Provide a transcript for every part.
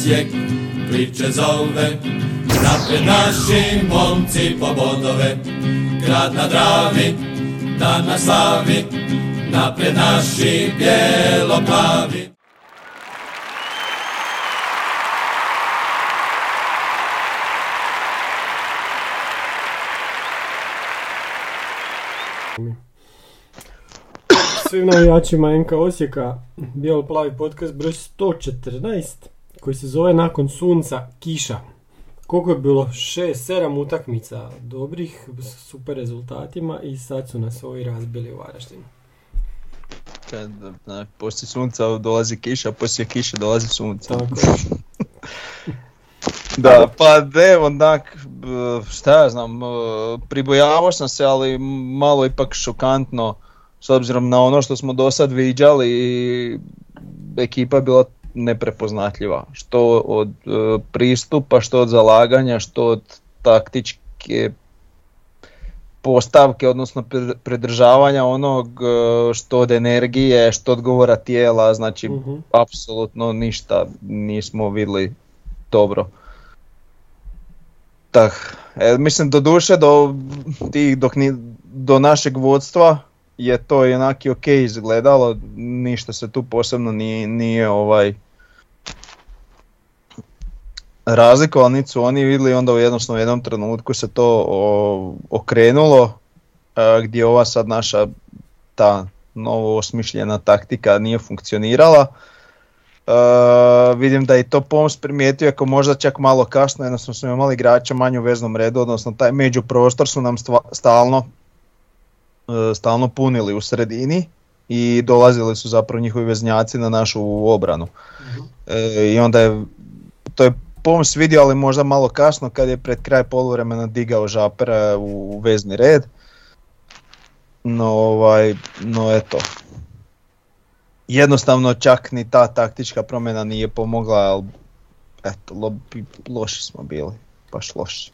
Osijek priče zove. Napred naši momci po bodove, grad na Dravi, dan na slavi. Napred naši bijelo-plavi. Svim navijačima NK Osijeka, Bijelo plavi podcast broj 114, koji se zove Nakon sunca kiša. Koliko je bilo? 6-7 utakmica dobrih, s super rezultatima i sad su nas ovi razbili u Varaždinu. Kad, na, poslije sunca dolazi kiša, poslije kiše dolazi sunce. Tako. Da, pa evo, onak, šta ja znam, pribojavao sam se, ali malo ipak šokantno, s obzirom na ono što smo do sad viđali, i ekipa je bila neprepoznatljiva, što od e, pristupa, što od zalaganja, što od taktičke postavke, odnosno pridržavanja onog, e, što od energije, što od govora tijela, znači Mhm. apsolutno ništa nismo vidjeli dobro. Tak, e, mislim do duše do tih dok ni, do našeg vodstva je to jednaki ok izgledalo, ništa se tu posebno nije, nije ovaj razlikovalo, niti su oni vidjeli, onda u jednostavno u jednom trenutku se to o- okrenulo, e, gdje ova sad naša ta novo osmišljena taktika nije funkcionirala. E, vidim da je to Poms primijetio, ako možda čak malo kasno, jednostavno smo imali igrača manje u veznom redu, odnosno taj međuprostor su nam stva- stalno, stalno punili u sredini i dolazili su zapravo njihovi veznjaci na našu obranu. E, I onda je, to je Poms vidio, ali možda malo kasno kad je pred kraj poluvremena digao žapera u, u vezni red. No, ovaj, no eto, jednostavno čak ni ta taktička promjena nije pomogla, ali eto, lo, loši smo bili, baš loši.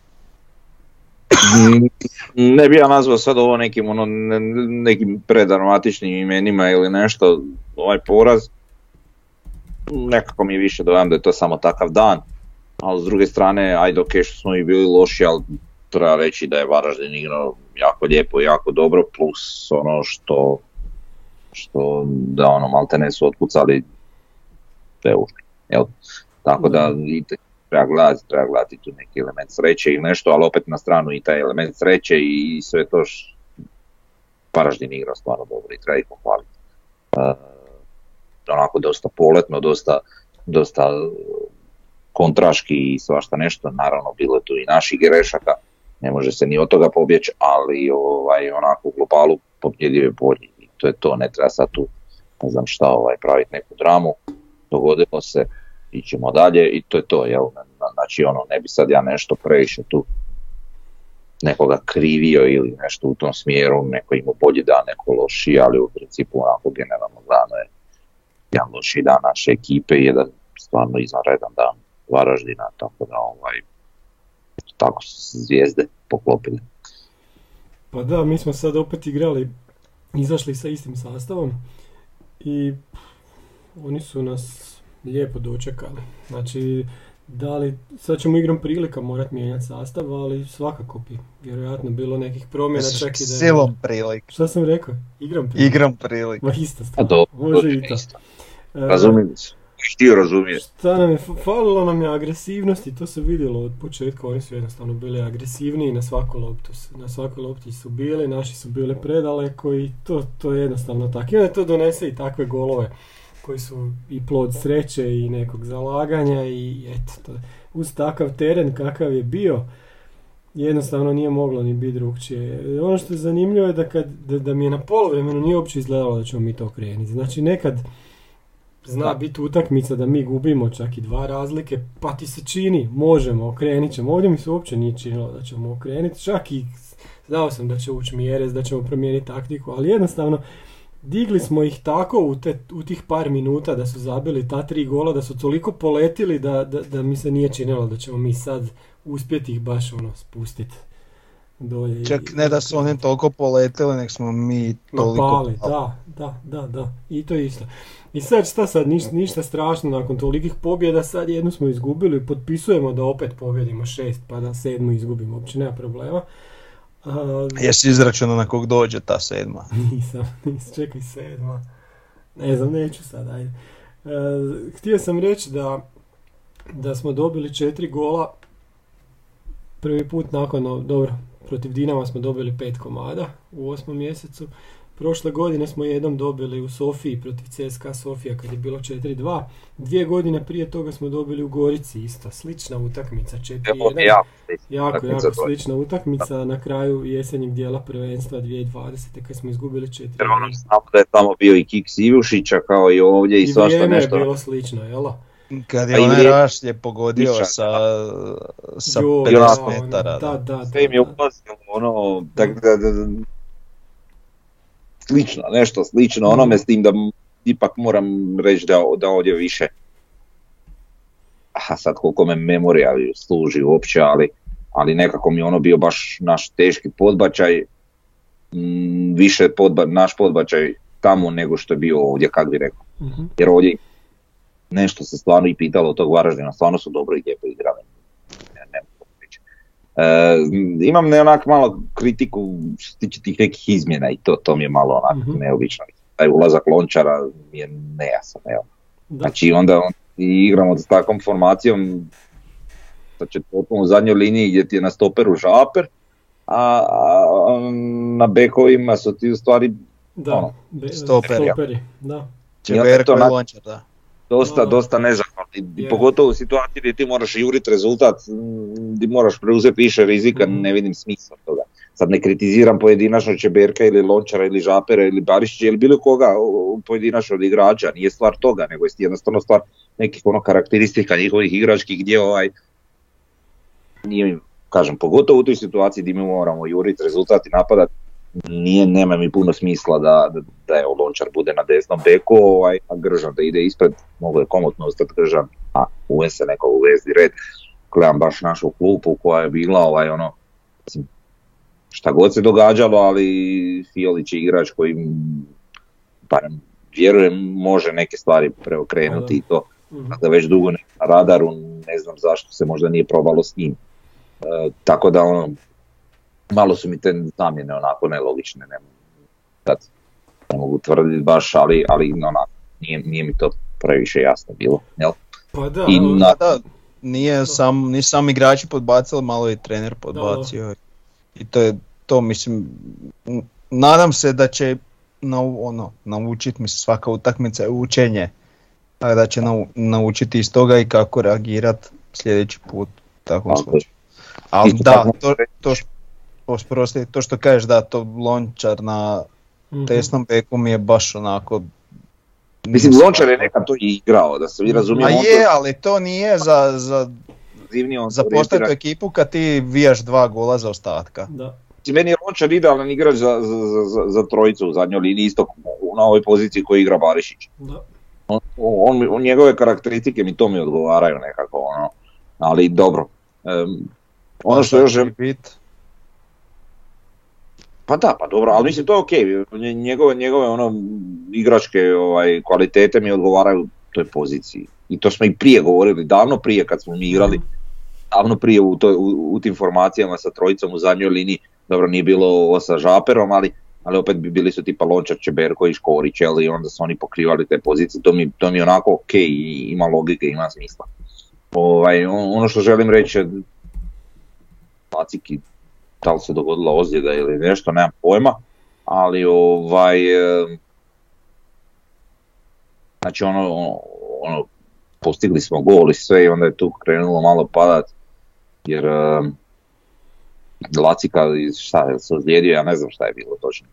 Mm, Ne bi ja nazvao sad ovo nekim, ono, ne- nekim predramatičnim imenima ili nešto, ovaj poraz. Nekako mi je više dojam da je to samo takav dan. Ali s druge strane, ajde ok što smo i bili loši, ali treba reći da je Varaždin igrao jako lijepo jako dobro, plus ono što, što da ono maltene su otpucali te ušli. Jel? Tako da i treba gledati, treba gledati tu neki element sreće ili nešto, ali opet na stranu i taj element sreće i sve to š... Varaždin igra stvarno dobro i treba ih pohvaliti. E, onako dosta poletno, dosta, dosta e, kontraški i svašta nešto, naravno bilo je tu i naših grešaka, ne može se ni od toga pobjeći, ali ovaj, onako u globalu pobjedljiv je bolji i to je to, ne treba sad tu ne znam šta ovaj, praviti neku dramu, dogodilo se, ićemo dalje i to je to, jel, Na- na- znači ono, ne bi sad ja nešto previše tu nekoga krivio ili nešto u tom smjeru, neko imao bolji dan, neko loši, ali u principu onako generalno gledano je jedan loši dan naše ekipe jedan stvarno izvanredan dan Varaždina, tako da ovaj, tako su zvijezde poklopile. Pa da, mi smo sad opet igrali, izašli sa istim sastavom i oni su nas lijepo dočekali. Znači, da li, sad ćemo igrom prilika morat mijenjati sastav, ali svakako bi vjerojatno bilo nekih promjena čak i da je... Silom prilik, Šta sam rekao? Igram prilika. igram prilik. Ma ista A stvar. dobro, Može i to. isto. E, Razumili su. Htio razumije. Šta nam je, falilo nam je agresivnosti, to se vidjelo od početka, oni su jednostavno bili agresivniji na svaku loptu, na svakoj lopti su bili, naši su bili predaleko i to, to je jednostavno tako. I onda to donese i takve golove koji su i plod sreće i nekog zalaganja i eto, to, uz takav teren kakav je bio, jednostavno nije moglo ni biti drugčije. Ono što je zanimljivo je da, kad, da, da mi je na poluvremenu nije uopće izgledalo da ćemo mi to krenuti. Znači nekad zna biti utakmica da mi gubimo čak i dva razlike, pa ti se čini, možemo, okrenit ćemo. Ovdje mi se uopće nije činilo da ćemo okrenuti, čak i znao sam da će ući mjeres, da ćemo promijeniti taktiku, ali jednostavno digli smo ih tako u, te, u tih par minuta da su zabili ta tri gola, da su toliko poletili da, da, da mi se nije činilo da ćemo mi sad uspjeti ih baš ono spustiti. dolje. Čak ne da su oni toliko poletili, nek smo mi toliko pali. Da, da, da, da. I to isto. I sad šta sad, ništa, ništa strašno nakon tolikih pobjeda, sad jednu smo izgubili, potpisujemo da opet pobjedimo šest, pa da sedmu izgubimo, uopće nema problema. Uh, Jesi izračunao na kog dođe ta sedma? nisam, nisam, čekaj sedma. Ne znam, neću sad, ajde. Uh, htio sam reći da, da smo dobili četiri gola prvi put nakon, dobro, protiv Dinama smo dobili pet komada u osmom mjesecu. Prošle godine smo jednom dobili u Sofiji protiv CSKA Sofija kad je bilo 4-2. Dvije godine prije toga smo dobili u Gorici isto, slična utakmica 4-1. Evo, ja, Jako, jako slična utakmica na kraju jesenjeg dijela prvenstva 2020. kad smo izgubili 4 jer ono znamo da je tamo bio i Kiks Ivušića kao i ovdje i, I svašta vrijeme nešto. je bilo slično, jel? Kad je i onaj rašlje pogodio sa, sa Joj, 50 da, ono, metara. Da, da. da, Sve im je ulazilo ono, tak da, da, da, slično, nešto slično onome s tim da m- ipak moram reći da, da ovdje više a sad koliko me memorija služi uopće, ali, ali nekako mi je ono bio baš naš teški podbačaj, mm, više podba, naš podbačaj tamo nego što je bio ovdje, kak bi rekao. Mhm. Jer ovdje nešto se stvarno i pitalo od tog Varaždina, stvarno su dobro i lijepo igrali. Ne, ne mogu reći. E, imam ne onak malo kritiku što se tiče tih nekih izmjena i to, to mi je malo onak Mhm. neobično. Taj ulazak Lončara mi je nejasan. Evo. Da. Znači onda on, i igramo s takvom formacijom sa četvrtom u zadnjoj liniji gdje ti je na stoperu žaper, a, a na bekovima su ti u stvari Da, ono, be- stoperi. stoperi, da. Čeberko to i Lončar, da. Dosta, Da. dosta nezahvalni. Je. pogotovo u situaciji gdje ti moraš jurit rezultat, mm, gdje moraš preuzeti više rizika, Mhm. ne vidim smisla toga. Sad ne kritiziram pojedinačno Čeberka ili Lončara ili Žapera ili Barišića ili bilo koga pojedinačno od igrača, nije stvar toga, nego je jednostavno stvar nekih ono karakteristika njihovih igračkih gdje ovaj nije kažem, pogotovo u toj situaciji gdje mi moramo juriti rezultat i napadat, nije, nema mi puno smisla da, da, da evo, Lončar bude na desnom beku, ovaj, a Gržan da ide ispred, mogu je komotno ostati Gržan, a uve se neko u vezdi red, gledam baš našu klupu koja je bila ovaj, ono, šta god se događalo, ali Fiolić je igrač koji, barem vjerujem, može neke stvari preokrenuti i to Mhm. da već dugo na radaru, ne znam zašto se možda nije probalo s njim. E, tako da ono, malo su mi te zamjene onako nelogične, ne, sad, ne mogu tvrditi baš, ali, ali onako, nije, nije mi to previše jasno bilo. Jel? Pa da, I na- Da, nije sam, ni sam igrači podbacili, malo i trener podbacio. I to je to, mislim, n- nadam se da će nau, ono, naučiti, mislim svaka utakmica je učenje, a da će nau, naučiti iz toga i kako reagirat sljedeći put u takvom slučaju. Ali da, to, to, š- oprosti, to što kažeš da to lončar na mhm. desnom beku mi je baš onako... Mislim, Lončar je nekad to i igrao, da se vi A razumijemo, on je, ali to nije za, za, on za orijentira. ekipu kad ti vijaš dva gola za ostatka. Da. Meni je Lončar idealan igrač za, za, za, za trojicu u zadnjoj liniji, isto na ovoj poziciji koji igra Barišić. Da. on, on, on- njegove karakteristike mi to mi odgovaraju nekako, ono, ali dobro. Em, ono što još želim, bit. Pa da, pa dobro, ali mislim to je okej, Nje- njegove, njegove ono igračke ovaj, kvalitete mi odgovaraju toj poziciji. I to smo i prije govorili, davno prije kad smo mi igrali, davno prije u, toj, u, u tim formacijama sa trojicom u zadnjoj liniji, dobro nije bilo ovo sa Žaperom, ali, ali opet bi bili su tipa Lončar, Čeberko i Škorić, jel, i onda su oni pokrivali te pozicije, to mi, to mi je onako ok, i ima logike, ima smisla. Ovaj, on- ono što želim reći Paciki, da li se dogodila ozljeda ili nešto, nemam pojma, ali ovaj, em, znači ono, ono, postigli smo gol i sve i onda je tu krenulo malo padat, jer em, Lacika, šta je se ozlijedio, ja ne znam šta je bilo točno.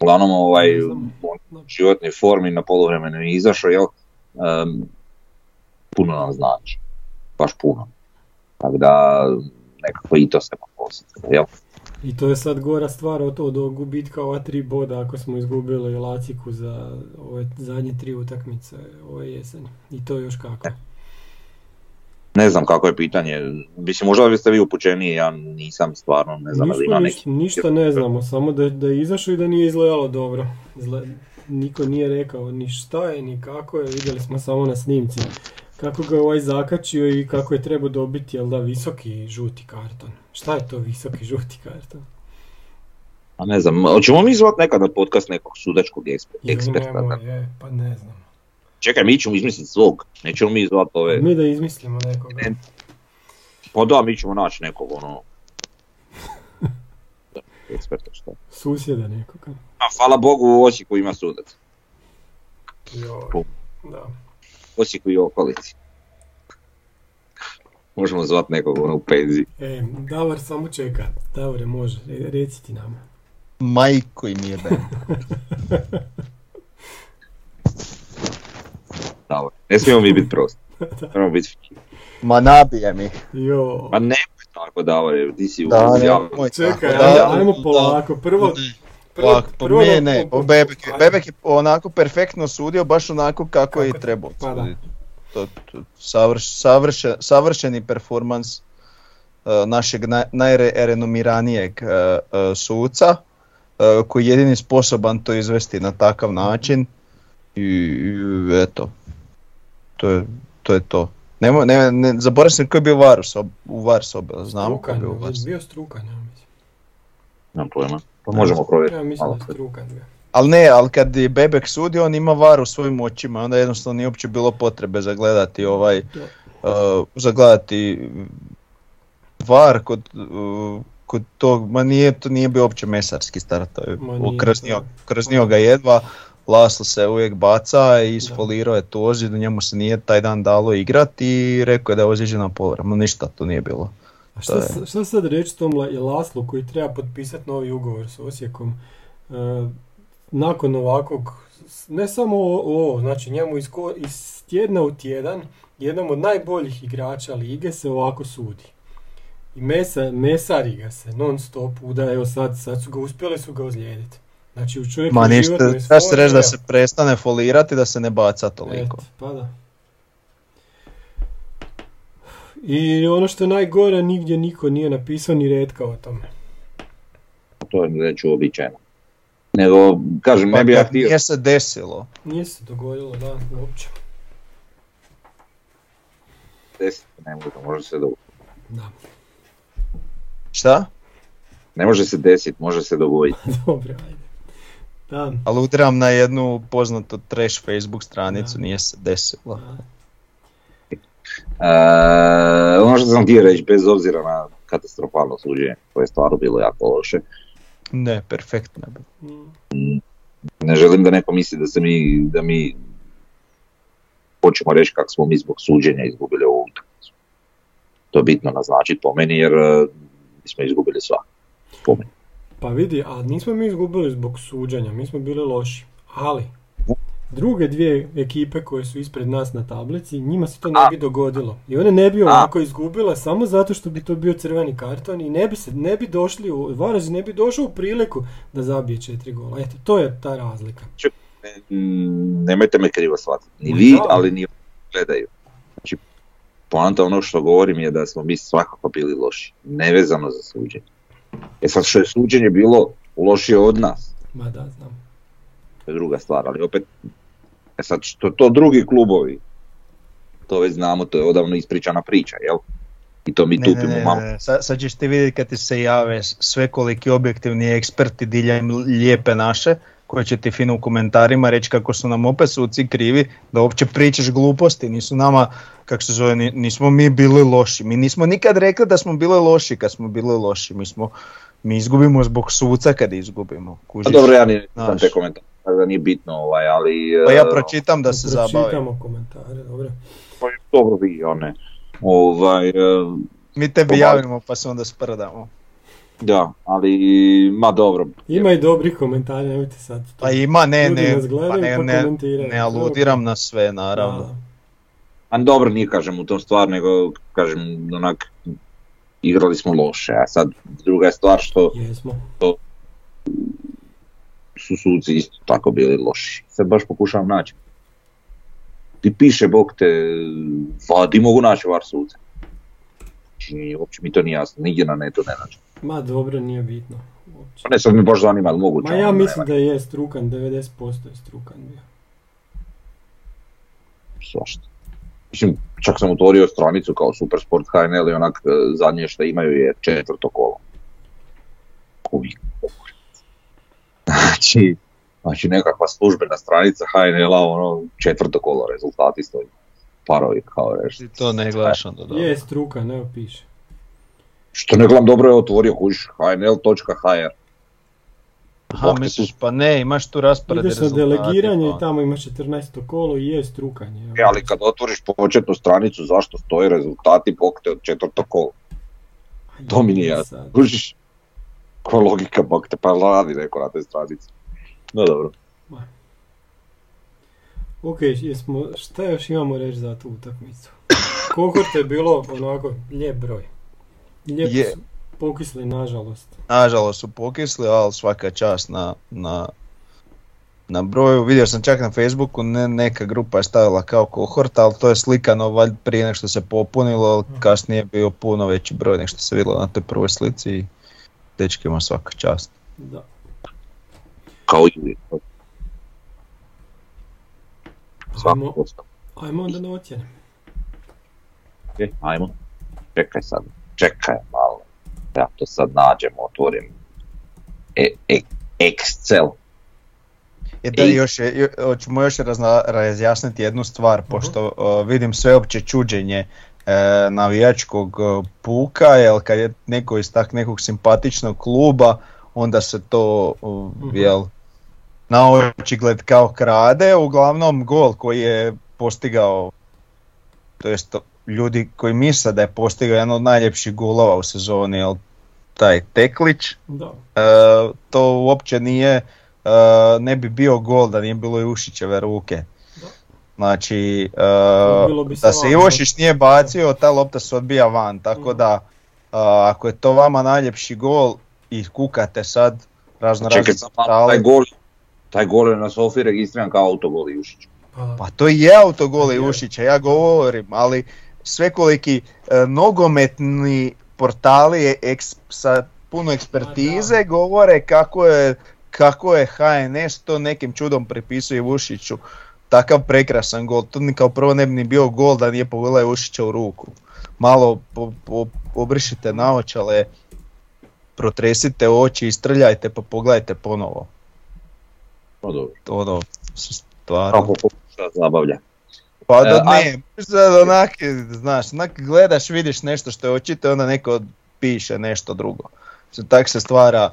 Uglavnom, ovaj, on u životnoj formi na poluvremenu je izašao, jel, em, puno nam znači, baš puno. Tako da, nekako i to se posjetilo, jel? I to je sad gora stvar od, od ovog gubitka ova tri boda ako smo izgubili Laciku za ove zadnje tri utakmice ove jeseni. I to još kako. Ne znam kako je pitanje, mislim možda biste vi upućeniji, ja nisam stvarno, ne znam, ali ima Nismo neki... ništa, ništa ne znamo, samo da, da je izašao i da nije izgledalo dobro. Izgle- niko nije rekao ni šta je, ni kako je, vidjeli smo samo na snimci kako ga je ovaj zakačio i kako je trebao dobiti, jel da, visoki žuti karton. Šta je to visoki žuti karton? A ne znam, hoćemo mi zvat nekad na podcast nekog sudačkog eksper- eksperta? nemoj, je, pa ne znam. Čekaj, mi ćemo izmisliti svog, nećemo mi zvat ove... Mi da izmislimo nekoga. Ne. Pa da, mi ćemo naći nekog ono... eksperta šta. Susjeda nekoga. A hvala Bogu u Osijeku ima sudac. Jo, Po- da. Osijeku i okolici. Možemo zvat nekog ono u penziji. E, Davor samo čeka. Davore, može, re- reci ti nama. Majko im jebe. Davor. Ne smijemo mi biti prosti. Moramo biti fiki. Ma nabijem ih. Jo, Ma nemoj tako Davore, ti si Da, u javnom. moj čekaj, ajmo, da, ajmo da. polako. Prvo, prvo, Ovako, po prvo meni da- ne, po- Bebek, je-. Bebek je onako perfektno sudio, baš onako kako je i trebao pa da. suditi. To, to, savrš, savrše- savršeni performans uh, našeg naj, najrenomiranijeg uh, uh, suca, uh, koji je jedini sposoban to izvesti na takav način i, i eto, to je to. Je to. Nemo, ne, ne, zaboravio sam koji je bio var u sobi, u var sobi, ali znamo koji je bio u var Strukan, sobi. bio strukan, ja mislim. Nemam pojma. Pa možemo provjeriti. Ja mislim malo. da je strukan. Ali ne, ali kad je Bebek sudio, on ima var u svojim očima, onda jednostavno nije uopće bilo potrebe za gledati ovaj, uh, za gledati var kod, uh, kod tog, ma nije, to nije bio uopće mesarski start, krznio, ga jedva, Laslo se uvijek baca i isfolirao je tu ozljedu, njemu se nije taj dan dalo igrati i rekao je da je ozlijeđena povrema, ništa to nije bilo. A To šta, je- šta sad reći tom Laslu koji treba potpisati novi ugovor s Osijekom e, nakon ovakvog, ne samo ovo, znači njemu iz, ko- iz tjedna u tjedan jednom od najboljih igrača lige se ovako sudi. I mesa, mesari ga se non stop uda, evo sad, sad su ga uspjeli su ga ozlijediti. Znači u čovjeku Ma ništa, treba se reći da se prestane folirati, da se ne baca toliko. pa da. I ono što je najgore, nigdje niko nije napisao ni redka o tome. To je već uobičajeno. Nego, kažem, ne bi ja Pa htio... nije se desilo. Nije se dogodilo, da, uopće. desiti, ne može, može se dogoditi. Da, Šta? Ne može se desiti, može se dogoditi. dobro, ajde. Da, Aludiram na jednu poznatu trash Facebook stranicu, Da. nije se desilo. da. E, ono što sam htio reći, bez obzira na katastrofalno suđenje, koje je stvarno bilo jako loše, Ne, perfektno ne želim da neko misli da se mi, da mi hoćemo reći kako smo mi zbog suđenja izgubili ovu utakmicu. To je bitno naznačiti po meni jer e, mi smo izgubili sva. Po meni. Pa vidi, a nismo mi izgubili zbog suđenja, mi smo bili loši. Ali, druge dvije ekipe koje su ispred nas na tablici, njima se to ne bi dogodilo. I one ne bi A. ovako izgubile samo zato što bi to bio crveni karton i ne bi se, ne bi došli, u, Varaždin ne bi došao u priliku da zabije četiri gola. Eto, to je ta razlika. Mm, Nemojte me krivo shvatiti. Ni vi, da. ali ni oni gledaju. Znači, poanta ono što govorim je da smo mi svakako bili loši. Nevezano za suđenje. E sad što je suđenje bilo lošije od nas, Ma da, znam. to je druga stvar, ali opet, e sad što to drugi klubovi, to već znamo, to je odavno ispričana priča, jel? I to mi Ne, tupimo ne, malo. ne, Sad, sad ćeš ti vidjeti kad ti se jave svekoliki objektivni eksperti diljem lijepe naše, koji će ti fino u komentarima reći kako su nam opet suci krivi, da uopće pričaš gluposti, nisu nama, kako se zove, ni- nismo mi bili loši. Mi nismo nikad rekli da smo bili loši kad smo bili loši, mi smo, mi izgubimo zbog suca kad izgubimo. A Kužiš? dobro, ja nisam te komentare, da nije bitno, ovaj, ali... Pa e, ja pročitam da se zabavim. Pročitamo komentare, dobro. pa dobro vi, one. Ovaj, e, Mi tebi Pomaga. javimo pa se onda sprdamo. da, ali, ma dobro. Ima i dobrih komentara, nemojte sad. to. Pa ima, ne, Ljudi ne, nas gledaju pa ne, pa ne, komentiraju. ne aludiram na sve, naravno. A dobro, nije kažem u tom stvar, nego kažem onak, igrali smo loše, a sad druga je stvar što Jesmo. su suci isto tako bili loši. Sad baš pokušavam naći. Ti piše, bog te, va, di mogu naći var suce? I uopće mi to nije jasno, nigdje na netu ne nađem. Ma dobro, nije bitno. Uopće. Pa ne sad mi baš zanima, ali moguće. Ma ja mislim da je strukan, 90% je strukan bio. Svašta. Mislim, čak sam otvorio stranicu kao Supersport HNL i onak e, zadnje što imaju je četvrto kolo. Uvijek. Znači, znači nekakva službena stranica HNL-a, ono, četvrto kolo rezultati stoji. Parovi kao. Ti to ne gledaš onda dobro. Je strukan, evo piše. Što ne gledam dobro je otvorio kuš hnl.hr. Aha, misliš, pa ne, imaš tu raspored Ideš na delegiranje pa. i tamo imaš 14. kolo i je strukanje. evo. E, ali kad otvoriš početnu stranicu, zašto stoje rezultati bog te od četvrtog kola? To mi nije je jasno. Kužiš? Koja logika bog te pa radi neko na toj stranici. No dobro. Ok, jesmo, šta još imamo reći za tu utakmicu? Kohort je bilo onako lijep broj. Lijepo Je. su pokisli, nažalost. Nažalost su pokisli, ali svaka čast na, na, na broju. Vidio sam čak na Facebooku, ne, neka grupa je stavila kao kohort, ali to je slikano valjda prije nego što se popunilo, ali kasnije je bio puno veći broj nego što se vidjelo na toj prvoj slici i dečkima svaka čast. Da. Kao i Ajmo, ajmo onda na ocjene. E, ajmo. Čekaj sad. Čekaj malo. Ja to sad nađem, otvorim. E, e, Excel. I da I- još je, hoćemo još razna- razjasniti jednu stvar, pošto uh, vidim sveopće čuđenje e, navijačkog puka, jer kad je neko iz tak nekog simpatičnog kluba, onda se to, uh, Mhm. jel, na očigled kao krade, uglavnom gol koji je postigao, to jest ljudi koji misle da je postigao jedan od najljepših golova u sezoni, jel, taj Teklić, Da. E, to uopće nije, e, ne bi bio gol da nije bilo Jušićeve ruke. Da. Znači, e, bi da se Ivošić nije bacio, ta lopta se odbija van, tako Mhm. da e, ako je to vama najljepši gol i kukate sad razno razne malo, portale, taj gol, taj gol je na Sofiji registriran kao autogol Jušić. Pa, Pa to i je autogol. Jušića, ja govorim, ali svekoliki e, nogometni portali eks- sa puno ekspertize govore kako je, kako je HNS to nekim čudom pripisuje Vušiću takav prekrasan gol. To ni kao prvo ne bi ni bio gol da nije pogodila Vušića u ruku. Malo po, po, obrišite naočale, protresite oči, istrljajte pa pogledajte ponovo. No dobro. To ono, stvarno. Kako pokuša zabavlja. Pa da E, a- ne, sad onak, znaš, onak gledaš, vidiš nešto što je očito, onda neko piše nešto drugo. Sad Tak se stvara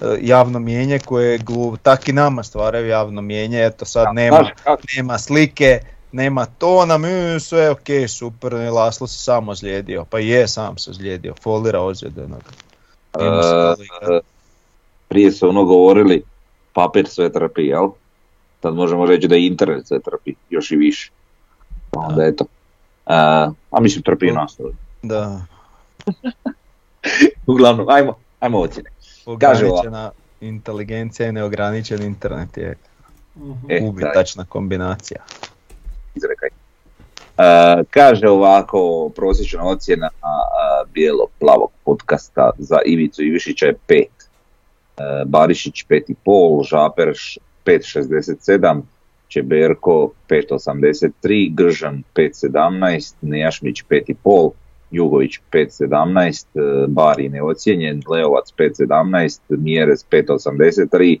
e, javno mijenje koje je glup, tak i nama stvaraju javno mijenje, eto sad nema, Znaš nema slike, nema tona, mi sve ok, super, Laslo se samo ozlijedio, pa je sam se ozlijedio, folira ozljedenog. Nije mu se dalo igrat. E, prije su ono govorili papir sve trpi, jel? Sad možemo reći da internet sve trpi, još i više. Pa onda eto. E, a mislim trpi i nas. Da, Uglavnom, ajmo, ajmo ocjene. Ograničena inteligencija i neograničen internet je mhm. E, ubitačna kombinacija. izrekaj. E, kaže ovako, prosječna ocjena a, bijelo-plavog podcasta za Ivicu Ivišića je 5. E, Barišić 5,5, Žaper š- 5,67, Čeberko 5,83, Gržan 5,17, Nejašmić 5,5, Jugović 5,17, e, Bari neocijenjen, Leovac 5,17, Mjerez 5,83,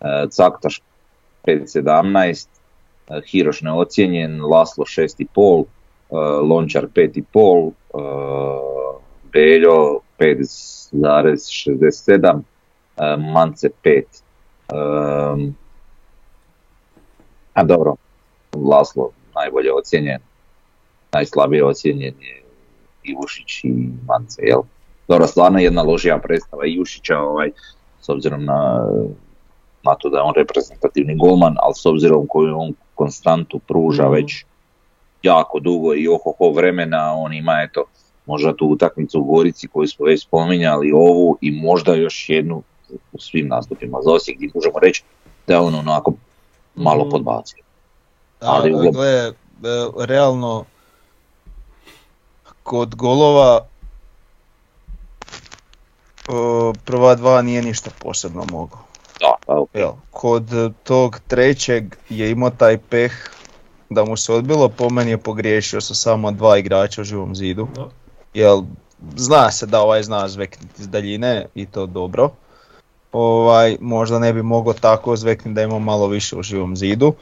e, Caktaš 5,17, e, Hiroš neocijenjen, Laslo 6,5, e, Lončar 5,5, e, Beljo 5,67, e, Mance 5. A dobro, Laslo najbolje ocijenjen, najslabije ocijenjen je Ivušić i Mance, jel? Dobro, stvarno jedna ložija predstava Ivušića, ovaj, s obzirom na, na to da je on reprezentativni golman, ali s obzirom koju on konstantu pruža Mhm. već jako dugo i ohoho vremena, on ima eto, možda tu utakmicu u Gorici koju smo već spominjali, ovu i možda još jednu u svim nastupima za Osijek gdje možemo reći da je on onako malo Mhm. podbacio. Ali Ali uglavnom- gle, e, realno kod golova o, prva dva nije ništa posebno mogao. Da, pa, ok. Jel, kod tog trećeg je imao taj peh da mu se odbilo, po meni je pogriješio sa samo dva igrača u živom zidu. Da. Jel, zna se da ovaj zna zveknuti iz daljine i to dobro. Ovaj, možda ne bi mogao tako zveknuti da ima malo više u živom zidu.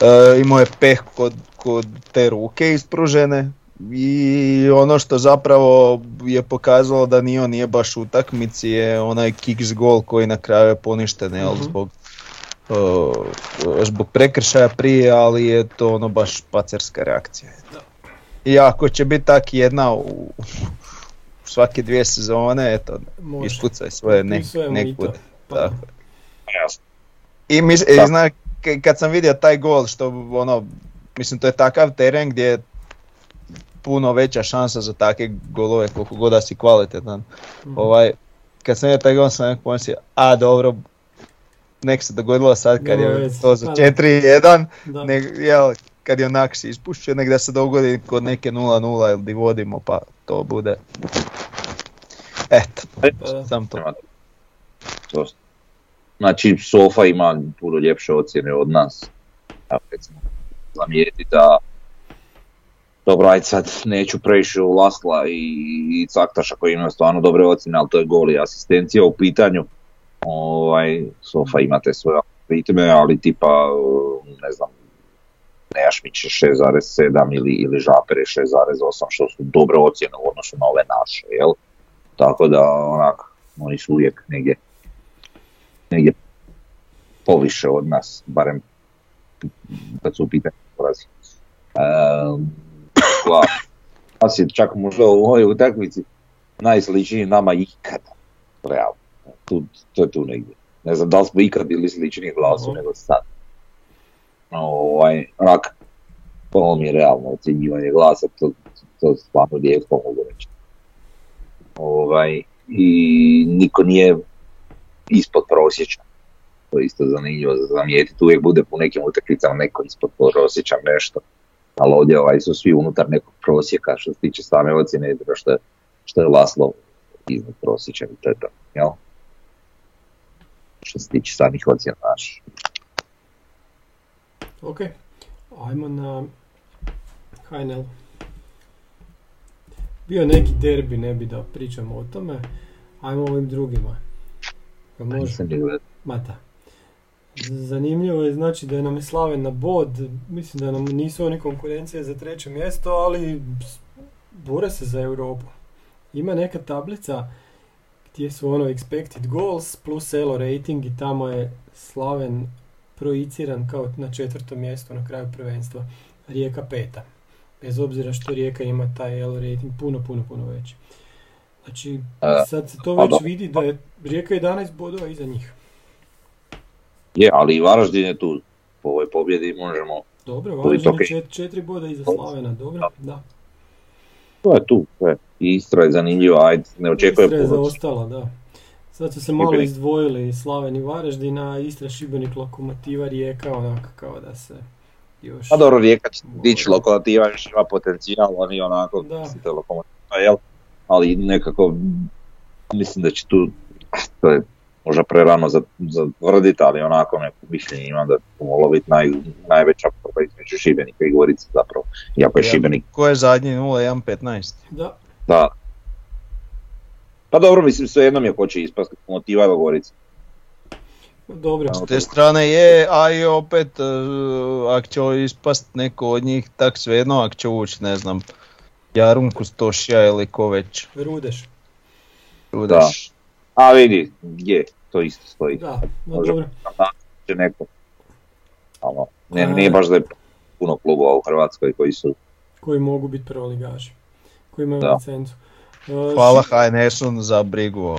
E, imao je peh kod, kod te ruke ispružene i ono što zapravo je pokazalo da ni on nije baš u utakmici je onaj kicks gol koji na kraju je poništen jel, Mhm. zbog, e, zbog prekršaja prije, ali je to ono baš pacerska reakcija. I ako će biti tak jedna u svake dvije sezone, eto, Može. ispucaj svoje nek, i nekud. Pa. I, mis, Da. i zna, kad sam vidio taj gol, što ono, mislim to je takav teren gdje je puno veća šansa za takve golove koliko god da si kvalitetan. mhm. Ovaj, kad sam vidio taj gol sam nekako pomislio, a dobro, nek se dogodilo sad kad Nema je to za pa da. 4-1, Da. nek, jel, kad je onak si ispušio, nek da se dogodi kod neke 0-0 ili di vodimo pa to bude. Eto, da. sam to. To. Znači, Sofa ima puno ljepše ocjene od nas. Ja recimo zamijeti da dobro, ajde sad neću previše u Lasla i, i Caktaša koji imaju stvarno dobre ocjene, ali to je gol i asistencija u pitanju. Ovaj, Sofa ima te svoje ritme, ali tipa, ne znam, Nejašmić je 6,7 ili, ili Žaper je 6,8, što su dobre ocjene u odnosu na ove naše, jel? Tako da, onak, oni su uvijek negdje, negdje poviše od nas, barem kad su u pitanju porazi. Um, Nas je čak možda u ovoj utakmici najsličniji nama ikad, realno. Tu, to je tu negdje. Ne znam da li smo ikad bili sličniji glasu Aha. nego sad. Ovaj, onak, to mi je realno ocjenjivanje glasa, to, to stvarno rijetko mogu reći. Ovaj, I niko nije ispod prosječan. To je isto zanimljivo za zamijetiti. Uvijek bude po nekim utakmicama neko ispod prosječan nešto. Ali ovdje ovaj, su svi unutar nekog prosjeka što se tiče same ocjene, što što je Laslo iznad prosječan to je to. Jel? Što se tiče samih ocjena. Ok, ajmo na HNL. Bio neki derbi, ne bi da pričamo o tome. Ajmo ovim drugima. Kad može? Mata. Zanimljivo je znači da je nam je Slaven na bod, mislim da nam nisu oni konkurencije za treće mjesto, ali bore se za Europu. Ima neka tablica gdje su ono expected goals plus elo rating i tamo je Slaven projiciran kao na četvrtom mjestu na kraju prvenstva. Rijeka peta. Bez obzira što Rijeka ima taj elo rating puno, puno, puno veći. Znači, sad se to već vidi da je Rijeka 11 bodova iza njih. Je, ali i Varaždin je tu. Po ovoj pobjedi možemo... Dobro, Varaždin je čet- četiri boda iza Slavena, dobro, da. To je tu, sve. Istra je zanimljiva, ajde, ne očekujem Istra je zaostala, da. Sad su se malo Šibenik. izdvojili Slaven i Varaždin, a Istra, Šibenik, Lokomotiva, Rijeka, onako kao da se još... A dobro, Rijeka će dići lokomotiva, još ima potencijal, oni onako, Da. mislite lokomotiva, jel? Ali nekako, mislim da će tu, to je možda prerano za, za tvrditi, ali onako neko mišljenje imam da će tu moglo biti naj, najveća borba između Šibenika i Gorice zapravo. Iako je Ja. Šibenik, Ko je zadnji 0-1-15? Da, da. Pa dobro, mislim, sve jednom je ko će ispast lokomotiva ili Gorica. dobro. S te strane je, a i opet, e, ako će ispast neko od njih, tak svejedno, ako će ući, ne znam, Jarun Kustošija ili ko već. Rudeš. Udeš. A vidi, je, to isto stoji. Da, no Može. dobro. će neko. Ono, ne, A- nije baš da je puno klubova u Hrvatskoj koji su Koji mogu biti prvoligaši. Koji imaju licencu. E, Hvala HNS-u za brigu o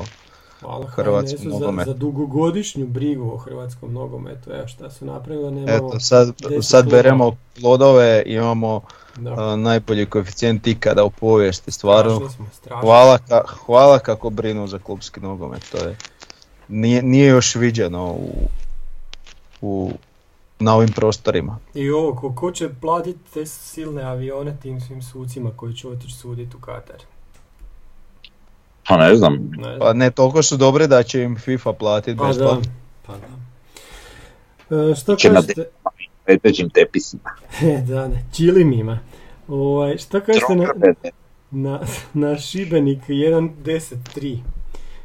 Hvala hrvatskom HNS-u za, nogometu. za dugogodišnju brigu o hrvatskom nogometu. Evo šta su napravili, nemamo... Eto, sad, sad beremo plodove, imamo Da, a, najbolji koeficijent ikada u povijesti, stvarno. strašni smo, strašni. Hvala, ka- hvala kako brinu za klubski nogomet, to je, nije, nije još viđeno u, u, na ovim prostorima. I ovo, ko, ko će platiti te silne avione tim svim sucima koji će otići suditi u Katar? Pa ne znam, Ne znam. Pa ne, toliko su dobre da će im FIFA platiti Pa da. Pa da. E, što Će na kažete? medveđim tepisima. E, da, ne, čilimima. Ovaj, što kažete na, na, na Šibenik 1-10-3?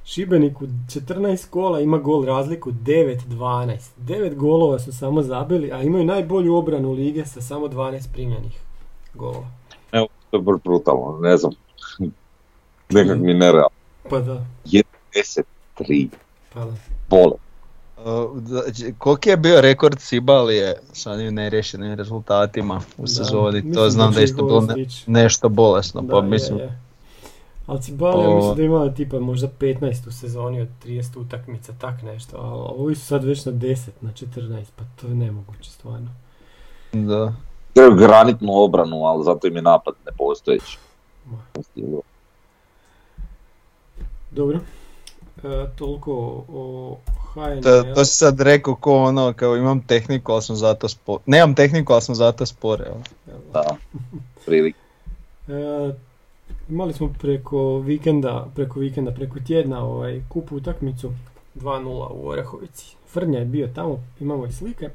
Šibenik u 14 kola ima gol razliku 9-12. 9 golova su samo zabili, a imaju najbolju obranu lige sa samo 12 primljenih golova. Evo, to je baš brutalno, ne znam. Nekak mi nerealno. Pa da, 10-3, pa da. bole. Uh, će- Koliki je bio rekord Sibalije sa onim neriješenim rezultatima u sezoni? To znam da je isto bilo ne- nešto bolesno, pa Da, mislim, je, je. Ali Cibalija O- mislim da ima tipa možda 15 u sezoni od 30 utakmica, tak nešto, a ovi su sad već na 10, na 14, pa to je nemoguće stvarno. da. Trebaju granitnu obranu, ali zato im je napad nepostojeći. Dobro. E, toliko o- HNL. To, to si sad rekao ko ono, kao imam tehniku, ali sam zato spor. Nemam tehniku, ali sam zato spor, evo. Da, prilike. E, imali smo preko vikenda, preko vikenda, preko tjedna ovaj, kup utakmicu 2-0 u Orehovici. Frnja je bio tamo, imamo i slike.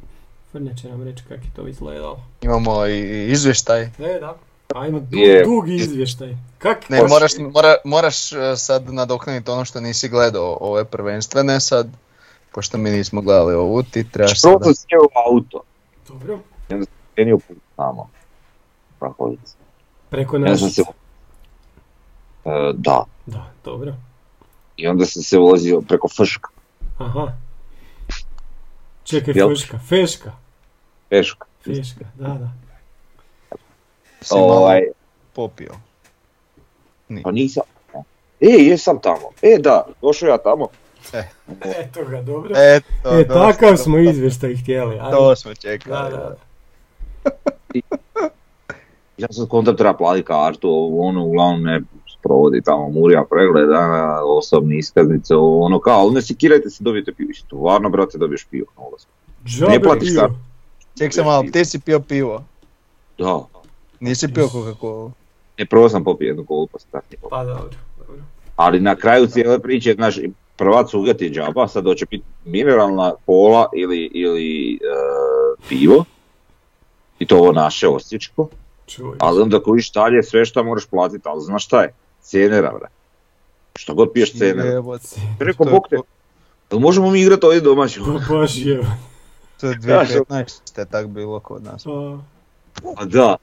Frnja će nam reći kako je to izgledalo. Imamo i izvještaj. E, da. Ajmo, du, Je. dugi izvještaj. Kak? Ne, moraš, mora, moraš e, sad nadoknaditi ono što nisi gledao ove prvenstvene sad, pošto mi nismo gledali ovu, ti trebaš Prvo sada. sam sjeo u auto, Dobro. krenio put tamo. Prahovica. Preko Ja sam se... E, da, Da, dobro. i onda sam se vozio preko Frška, Aha. Čekaj, Jel? feška, feška, Peška. feška, da, da. Si malo Ovaj, popio. pa nisam. E, jesam tamo. E, da, došao ja tamo. Eto ga, dobro. Eto, E, takav smo izvještaj htjeli. ajde. To smo Da, čekali. da. Ja sam kontam treba platiti kartu, ono, uglavnom ne provodi tamo Murija pregleda, osobne iskaznice, ono kao, ali ne sikirajte se, dobijete pivo. Stvarno, brate, dobiješ pivo na Ne platiš pivo. kartu. Ček se malo, ti si pio pivo. Da. Nisi pio Coca-Cola. Ne, prvo sam popio jednu kolu, pa sam popio. Pa dobro, dobro. Ali na kraju cijele priče, znaš, prva cuga ti je džaba, sad hoće biti mineralna kola ili, ili e, pivo. I to ovo naše osječko. Čuj. Ali onda ako iš dalje, sve što moraš platiti, ali znaš šta je? Cenera, bre. Što god piješ To je bok te, jel možemo mi igrati ovdje domaći? Pa baš je. To je Ja sam- 2015. tak bilo kod nas. Pa, A da.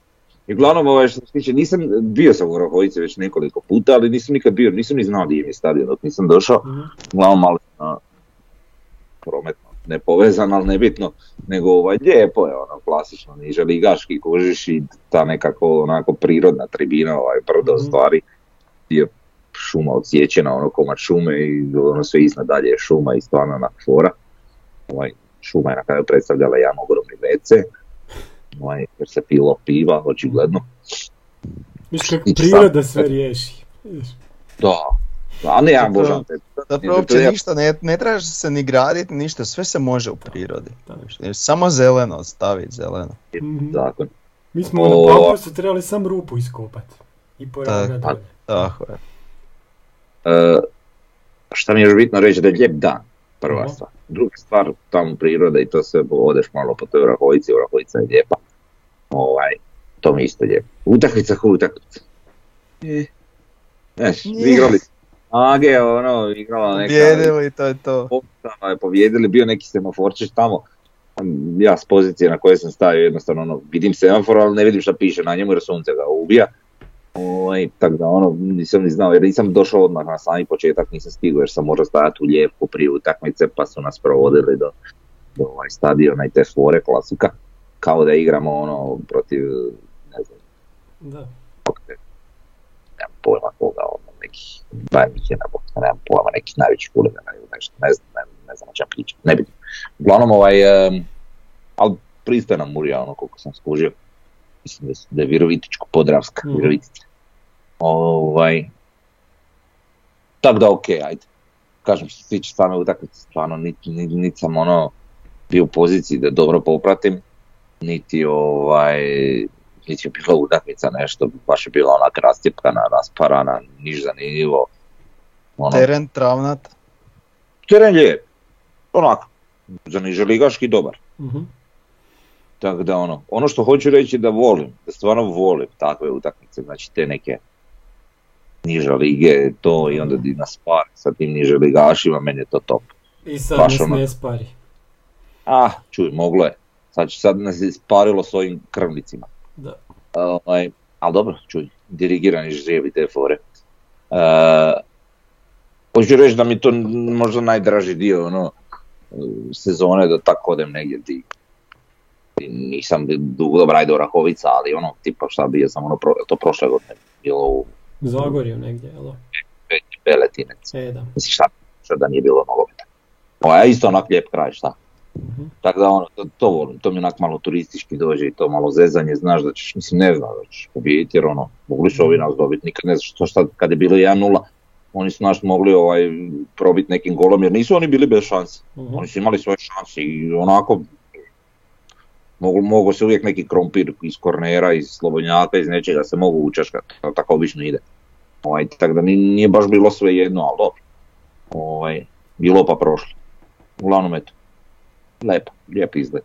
I uglavnom, ovaj, što se tiče, nisam, bio sam u Orahovici već nekoliko puta, ali nisam nikad bio, nisam ni znao gdje im je stadion dok nisam došao. mhm. Uglavnom malo na prometno, ne povezan, ali nebitno, nego ovaj, lijepo je ono, klasično, niže ligaški kužiš i ta nekako onako prirodna tribina, ovaj, brdo Mhm. stvari, je šuma odsječena, ono komad šume i ono sve iznad dalje je šuma i stvarno onak fora. Ovaj, šuma je na kraju predstavljala jedan ogromni WC, ovaj, jer se pilo piva, očigledno. Viš kako priroda sve riješi. Da, a ne ja božam te. Zapravo uopće ništa, ne, ne trebaš se ni graditi, ništa, sve se može u prirodi. Da. Samo zeleno, staviti zeleno. Mhm. zakon. Mi smo na O. pampusu trebali sam rupu iskopat. I po Tak, ravna dolje. Tako je. E, šta mi je još bitno reći da je lijep dan, prva Mhm. stvar. Druga stvar, tamo priroda i to sve, odeš malo po toj Orahovici, Orahovica je lijepa. Ovaj, to mi je isto lijepo. Utakmica ko utakmica. Znaš, Je. igrali snage, ono, igrala neka... Bijedili, to je to. Pobjeda, je pobjedili, bio neki semaforčić tamo. Ja s pozicije na koje sam stavio jednostavno ono, vidim semafor, ali ne vidim šta piše na njemu jer sunce ga ubija. Ovaj, tako da ono, nisam ni znao jer nisam došao odmah na sami početak, nisam stigao jer sam morao stajati u lijepu prije utakmice pa su nas provodili do, do ovaj stadiona i te fore klasika. Kao da igramo ono protiv, ne znam, Da. nemam pojma koga, ono, neki Bayern Münchena, bok, nemam pojma, neki najveći huligana ili nešto, ne znam, ne, ne znam o čem pričam, ne vidim. Uglavnom, ovaj, em, ali pristojna Murija, ono koliko sam skužio, mislim da, su- da je Virovitičko-Podravska, Mhm. Virovitica. Ovaj, tako da okej, ajde. Kažem, što se tiče same utakmice, stvarno niti, niti, niti sam ono bio u poziciji da dobro popratim, niti ovaj, niti je bila utakmica nešto, baš je bila onak rastjepkana, rasparana, niš zanimljivo. Ono, Teren travnat. teren lijep, onako, za niželigaški dobar. Mhm. Tako da ono, ono što hoću reći da volim, da stvarno volim takve utakmice, znači te neke niže lige, to i onda di na spar sa tim niže ligašima, meni je to top. I sad Baš nas ono- ne spari. Ah, čuj, moglo je. Sad, sad nas je sparilo s ovim krvnicima. Da. Ovaj, ali dobro, čuj, dirigirani žrijevi te fore. E, hoću reći da mi to možda najdraži dio ono, sezone da tako odem negdje di nisam dugo dobra ajde Orahovica, ali ono, tipa šta bio sam ono, pro, to prošle godine bilo u Zagorju negdje, jel? Beletinec. E, da. Mislim šta, šta da nije bilo nogometa. Ovo je isto onak lijep kraj, šta? Mhm. Tako da ono, to, to volim, to mi onak malo turistički dođe i to malo zezanje, znaš da ćeš, mislim ne znam da ćeš pobijediti jer ono, mogli su ovi nas dobiti, nikad ne znaš što šta, kad je bilo 1-0, oni su nas mogli ovaj, probiti nekim golom jer nisu oni bili bez šanse, Mhm. oni su imali svoje šanse i onako mogu, mogu se uvijek neki krompir iz kornera, iz slobodnjaka, iz nečega se mogu učaškati, to tako obično ide. Ovaj, tako da ni- nije baš bilo sve jedno, ali dobro. Ovaj, bilo pa prošlo. Uglavnom eto, lepo, lijep izgled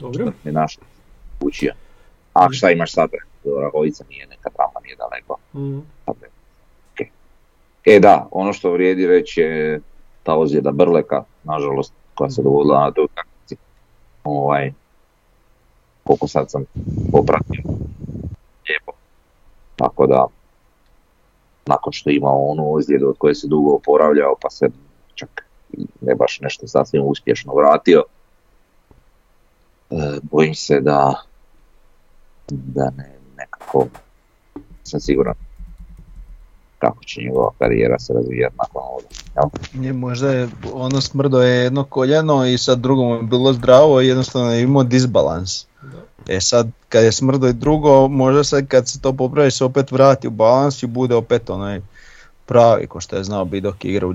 Dobro. je naš učio. A šta imaš sad? Rahovica nije neka trama, nije daleko. Mhm. E da, ono što vrijedi reći je ta ozljeda Brleka, nažalost, koja se dogodila na toj utakmici. Ovaj, koliko sad sam popratio. Lijepo. Tako da, nakon što je imao onu ozljedu od koje se dugo oporavljao, pa se čak ne baš nešto sasvim uspješno vratio, e, bojim se da, da ne, nekako, sam siguran kako će njegova karijera se razvijati nakon ovoga. jel? Je, možda je ono smrdo je jedno koljeno i sad drugo mu je bilo zdravo i jednostavno je imao disbalans. E sad kad je smrdo i drugo, možda sad kad se to popravi se opet vrati u balans i bude opet onaj pravi ko što je znao biti dok igra u.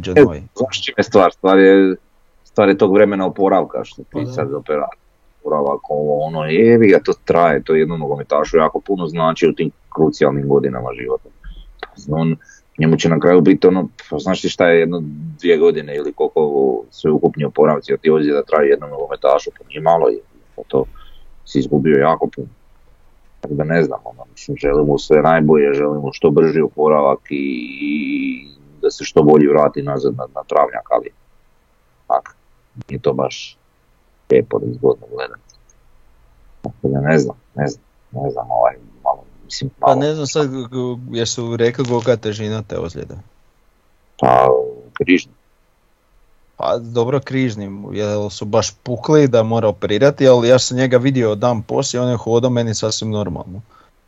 Znaš čime je stvar? Stvar je, stvar je tog vremena oporavka što Pa ti da. sad oporavak ovo ono, jebi ga to traje, to jednom nogometašu jako puno znači u tim krucijalnim godinama života. On, njemu će na kraju biti ono, pa znaš ti šta je jedno dvije godine ili koliko sve ukupni oporavci, jer ti ozljeda traje jednom nogometašu, pa nije malo je, pa to si izgubio jako puno. Tako da ne znam, ono, mislim, želim mu sve najbolje, želim mu što brži oporavak i, i da se što bolje vrati nazad na, na travnjak, ali tak, nije to baš lijepo da zgodno gledati. Tako da ne znam, ne znam, ne znam, ovaj, malo, mislim, Pa malo, ne znam sad jesu rekli kolika težina te ozljede. pa, križni. Pa dobro križnim, jel su baš pukli da mora operirati, ali ja sam njega vidio dan poslije, on je hodao meni sasvim normalno.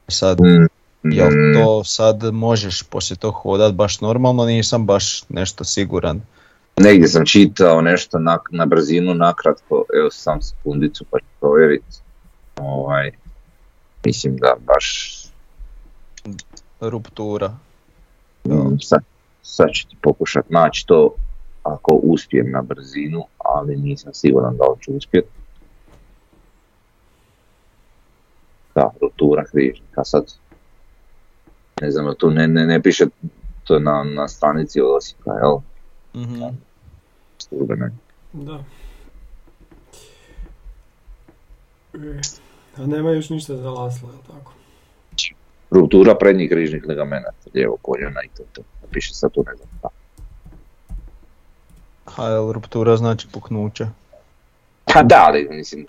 Sad, Mm, jel mm, to sad možeš poslije tog hodat baš normalno, nisam baš nešto siguran. Negdje sam čitao nešto na, na brzinu, nakratko, evo sam sekundicu pa ću provjeriti. Ovaj, mislim da baš, Ruptura. mm, sad, sad ću ti pokušat naći to ako uspijem na brzinu, ali nisam siguran da li ću uspjeti. Da, rotura križnika sad. Ne znam, tu ne, ne, ne piše to na, na stranici od Osijeka, jel? Mhm. Službene. Da. E, A nema još ništa za Lasla, jel tako? Ruptura prednjih križnih ligamenata, lijevo koljena i to, to. Piše sad tu ne znam šta. A jel ruptura znači puknuće? Pa da, ali mislim,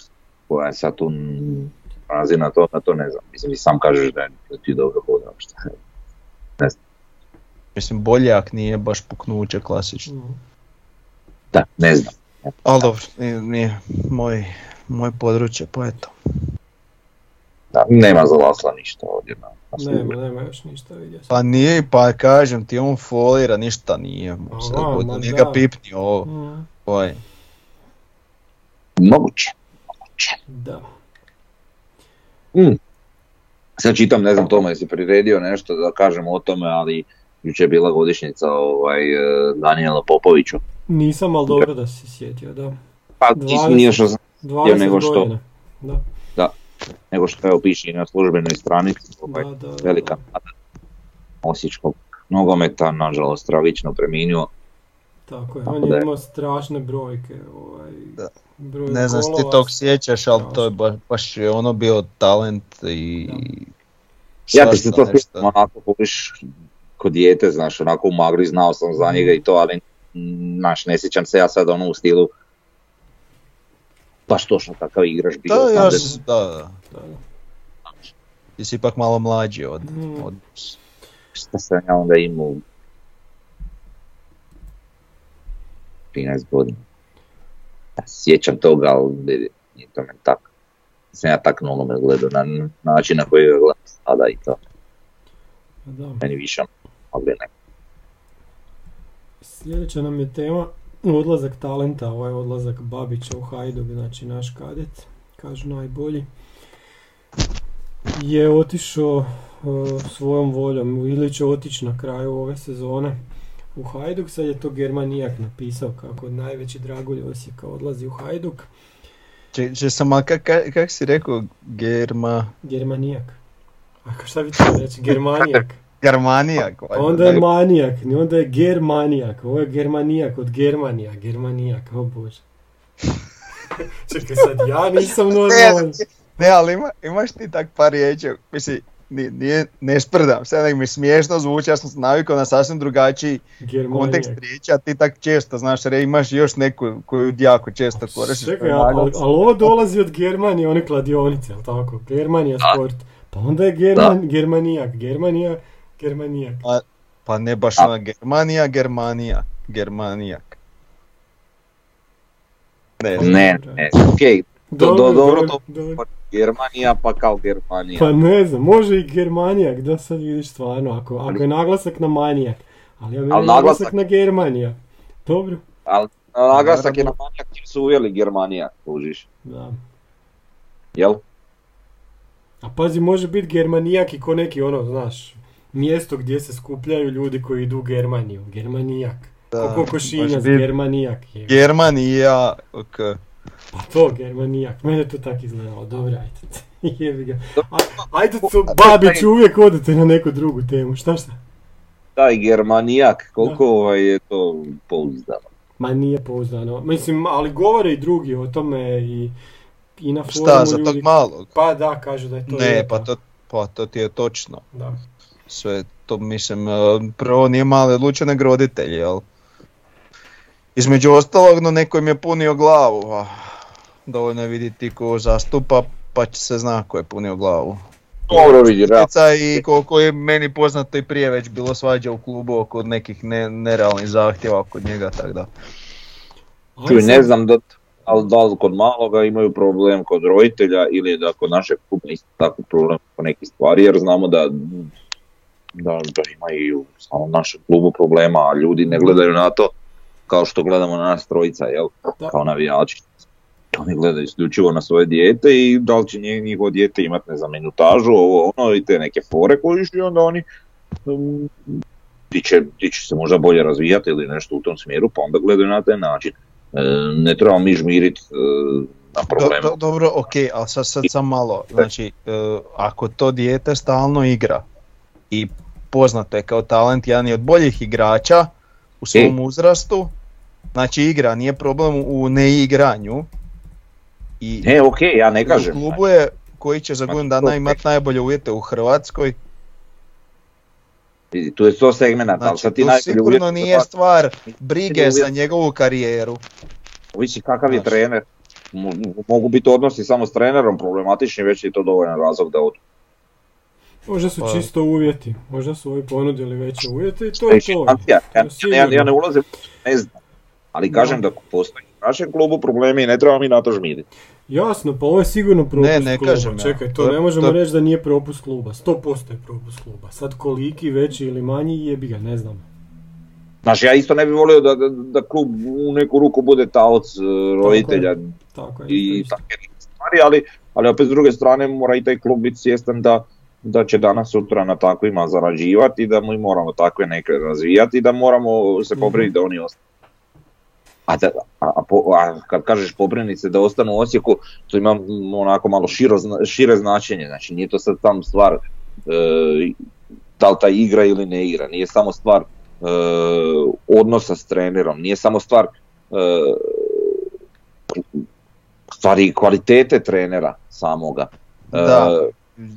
koja je sad tu razina to, na to ne znam. Mislim, i sam kažeš da, je, da ti dobro hodao, šta je. Mislim boljak nije baš puknuće klasično. Mhm. Da, ne znam. Ali dobro, nije, nije moj, moj područje, pa eto. Da, nema za Lasla ništa ovdje na Nema, nema još ništa vidio. Pa nije, pa kažem ti, on folira, ništa nije. mu sad god- nije ga pipni ovo. Mhm. Ovaj. Moguće. Moguće. Da. Sad čitam, ne znam Toma, jesi priredio nešto da kažem o tome, ali jučer je bila godišnjica ovaj, eh, Daniela Popoviću. Nisam, ali dobro da si se sjetio, da. Pa 20. nije što znam, 20 nego što- godina. Da, nego što evo piše i na službenoj stranici, ovaj, da, da, da, velika Osječkog nogometa, nažalost tragično preminuo. Tako je, Tako on je imao strašne brojke. Ovaj, Da. broj Ne znam, ti tog sjećaš, ali to je strašno. baš, baš je ono bio talent i... Ja ti se to sjećam onako kupiš kod dijete, znaš, onako u magli, znao sam za njega i to, ali znaš, ne sjećam se ja sad ono u stilu baš točno kakav igrač bio. Da, ja, da- s- da, da. Da. Ti si ipak malo mlađi od, Mm. od šta sam ja onda imao 13 godina. Ja se sjećam toga, ali nije to meni tako. Sam ja tak nogomet gledao na način na koji ga gledam sada i to. Da. Meni više ali ne. Sljedeća nam je tema odlazak talenta, ovaj odlazak Babića u Hajduk, znači naš kadet, kažu najbolji. Je otišao e, svojom voljom ili će otići na kraju ove sezone u Hajduk. Sad je to Germanijak napisao kako najveći dragulj Osijeka odlazi u Hajduk. Če, če sam, a kak, kak, kak si rekao, Germa... Germanijak. A šta bi to reći? Germanijak. Germanijak. Valjda, onda je manijak, ni onda je germanijak, ovo je germanijak od Germanija, germanijak, o bože. Čekaj sad, ja nisam normalan. Ne, ali ima, imaš ti tak par riječi, mislim, ni- nije, ne sprdam, sad nek mi smiješno zvuči, ja sam se navikao na sasvim drugačiji kontekst Germanijak. riječi, a ti tak često, znaš, re, imaš još neku koju jako često koristiš. Čekaj, a- ali, ali ovo dolazi od Germanije, one kladionice, jel tako? Germanija sport. Pa onda je German, germanijak, Germanija, germanijak. Pa ne baš ona Germanija, Germanija, Germanijak. Ne, znam. Ne, ne, okej, Do- do- dobro to- dobro. Germanija pa kao Germanija. Pa ne znam, može i Germanijak, da sad vidiš stvarno, ako, ako je naglasak na manijak. Ali ja naglasak naglasak- na Germanija. Dobro, Ali naglasak je na manjak jer su uveli Germanija, kužiš, da. jel? A pazi, može biti Germanijak i ko neki ono, znaš, mjesto gdje se skupljaju ljudi koji idu u Germaniju. Germanijak. Da, Ko kokošinjac, može bit Germanijak je. Germanija, ok. Pa to, Germanijak. Mene to tak izgledalo. Dobro, ajde. Jebi ga. A- Ajde, to Babić, uvijek odete na neku drugu temu. Šta šta? Taj Germanijak, koliko ovaj je to pouzdano. Ma nije pouzdano. Mislim, ali govore i drugi o tome i, i na forumu Šta, za ljudi. tog malog? Pa da, kažu da je to Ne, pa to, pa to ti je točno. Da. Sve to mislim, e, prvo nije mali odlučio nego roditelji, jel? Između ostalog, no neko im je punio glavu, a dovoljno je vidjeti ko zastupa, pa će se zna ko je punio glavu. Dobro vidi. Utjecaj I koliko je meni poznato i prije već bilo svađa u klubu oko nekih ne, nerealnih zahtjeva kod njega, tako da. Čuj, ne sad- znam da, ali da li kod maloga imaju problem kod roditelja ili da kod našeg kluba isto tako problem po nekih stvari, jer znamo da, da, da imaju samo u našem klubu problema, a ljudi ne gledaju na to kao što gledamo na nas trojica, jel? Da. kao navijači. Oni gledaju isključivo na svoje dijete i da li će nje- njihovo dijete imati, ne znam, minutažu, ovo, ono, i te neke fore koje i onda oni um, di će, di će se možda bolje razvijati ili nešto u tom smjeru, pa onda gledaju na taj način. E, ne trebamo mi žmiriti e, na Do, probleme. do- dobro, ok, ali sad, sad sam malo, znači, e, ako to dijete stalno igra i poznato je kao talent jedan je od boljih igrača u svom uzrastu, znači igra, nije problem u neigranju i E, ok, ja ne u kažem. klubu je koji će za godinu dana imati najbolje uvjete u Hrvatskoj, Vidi, Tu je sto segmenata, ali znači sad ti sigurno nije stvar brige za njegovu karijeru. Ovisi kakav je Znači. trener. Mo- Mogu biti odnosi samo s trenerom problematični, već je to dovoljan razlog da odu. Možda su Pa- čisto uvjeti. Možda su ovi ponudili veće uvjete i to je to. Ja, ja, ja, ja sigurno. ne ulazim, ne znam. Ali kažem da postoji u našem klubu problemi i ne treba mi na to žmiriti. Jasno, pa ovo je sigurno propust Ne, ne kluba. kažem ja. Čekaj, to, To- ne možemo to- reći da nije propust kluba. 100% je propust kluba. Sad koliki, veći ili manji, jebi ga, ne znam. Znači ja isto ne bih volio da, da, da klub u neku ruku bude taoc e, roditelja Tako je. i isto, isto. takve stvari, ali, ali opet s druge strane mora i taj klub biti svjestan da, da će danas sutra na takvima zarađivati i da mi moramo takve neke razvijati i da moramo se pobrinuti da oni ostanu. A, da, a, a a kad kažeš pobriniti se da ostanu u Osijeku, to ima onako malo širo, šire značenje, znači nije to sad tam stvar e, da li taj igra ili ne igra, nije samo stvar e, odnosa s trenerom, nije samo stvar e, stvari kvalitete trenera samoga. E, Da.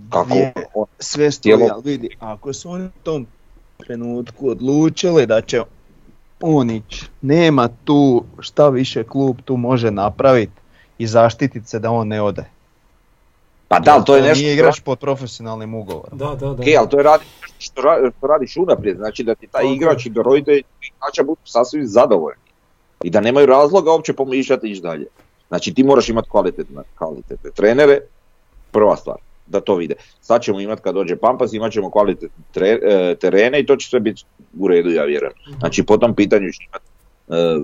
Kako Je, on- sve stoji, Tijelo- ali vidi, ako su oni u tom trenutku odlučili da će on ići, nema tu šta više klub tu može napraviti i zaštititi se da on ne ode. pa da, ali to je nešto Nije igrač pod profesionalnim ugovorom. Da, da, da. Ok, ali to je radi, što, ra- što radiš unaprijed, znači da ti taj Tako je. igrač i da roditelji igrača budu sasvim zadovoljni i da nemaju razloga uopće pomišljati ići dalje. Znači ti moraš imati kvalitetne, kvalitetne trenere, prva stvar, da to vide. Sad ćemo imati kad dođe Pampas, imat ćemo kvalitetne tre- e, terene i to će sve biti u redu, ja vjerujem. Znači po tom pitanju će imati e,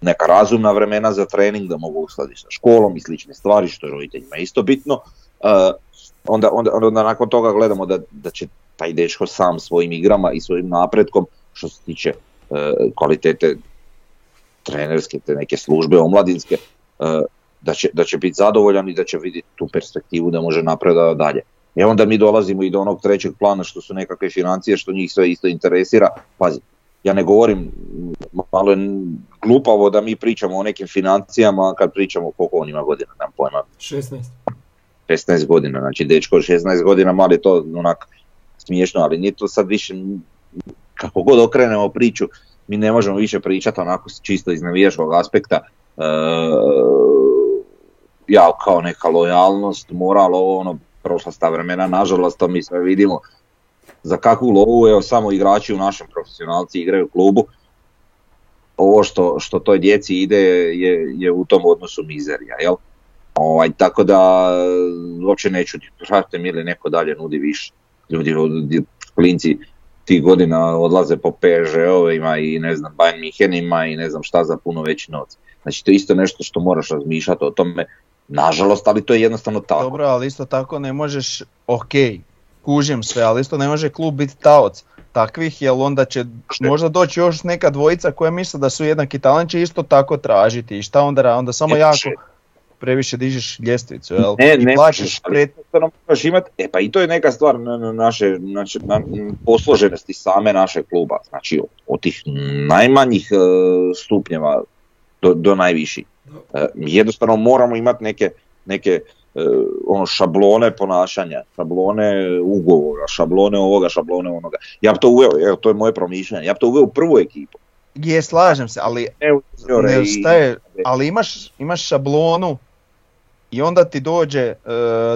neka razumna vremena za trening da mogu uskladiti sa školom i slične stvari što je roditeljima isto bitno. E, onda, onda, onda nakon toga gledamo da, da će taj dečko sam svojim igrama i svojim napretkom što se tiče kvalitete trenerske, te neke službe omladinske, da, će, da će biti zadovoljan i da će vidjeti tu perspektivu da može napredati dalje. I onda mi dolazimo i do onog trećeg plana što su nekakve financije što njih sve isto interesira. Pazi, ja ne govorim, malo je glupavo da mi pričamo o nekim financijama kad pričamo koliko on ima godina, nemam pojma, 16. 16 godina, znači dečko od 16 godina, malo je to onak smiješno, ali nije to sad više, kako god okrenemo priču, mi ne možemo više pričati onako čisto iz navijačkog aspekta, e, ja kao neka lojalnost, moral, ovo ono, prošla sta vremena, nažalost to mi sve vidimo, za kakvu lovu, evo samo igrači u našem profesionalci igraju u klubu, ovo što, što toj djeci ide je, je u tom odnosu mizerija, jel? Ovaj, tako da uopće neću, pratite mi ili neko dalje nudi više. Ljudi, klinci tih godina odlaze po PSG-ovima i ne znam, Bayern Münchenima i ne znam šta za puno veći novac. Znači to je isto nešto što moraš razmišljati o tome, nažalost, ali to je jednostavno tako. Dobro, ali isto tako ne možeš, ok, kužim sve, ali isto ne može klub biti taoc takvih, jer onda će možda doći još neka dvojica koja misle da su jednaki talent će isto tako tražiti i šta onda, onda samo Ne jako može. previše dižeš ljestvicu, jel? Ne, I ne plaćaš ali pred... moraš imat, e pa i to je neka stvar na, na naše, naše na, m, posloženosti same naše kluba, znači od tih najmanjih e, stupnjeva do, do najviših. E, mi jednostavno moramo imati neke, neke e, ono šablone ponašanja, šablone ugovora, šablone ovoga, šablone onoga. Ja bi to uveo, evo to je moje promišljanje, ja bi to uveo u prvu ekipu. Je, slažem se, ali ne i- staje, ali imaš, imaš šablonu i onda ti dođe e,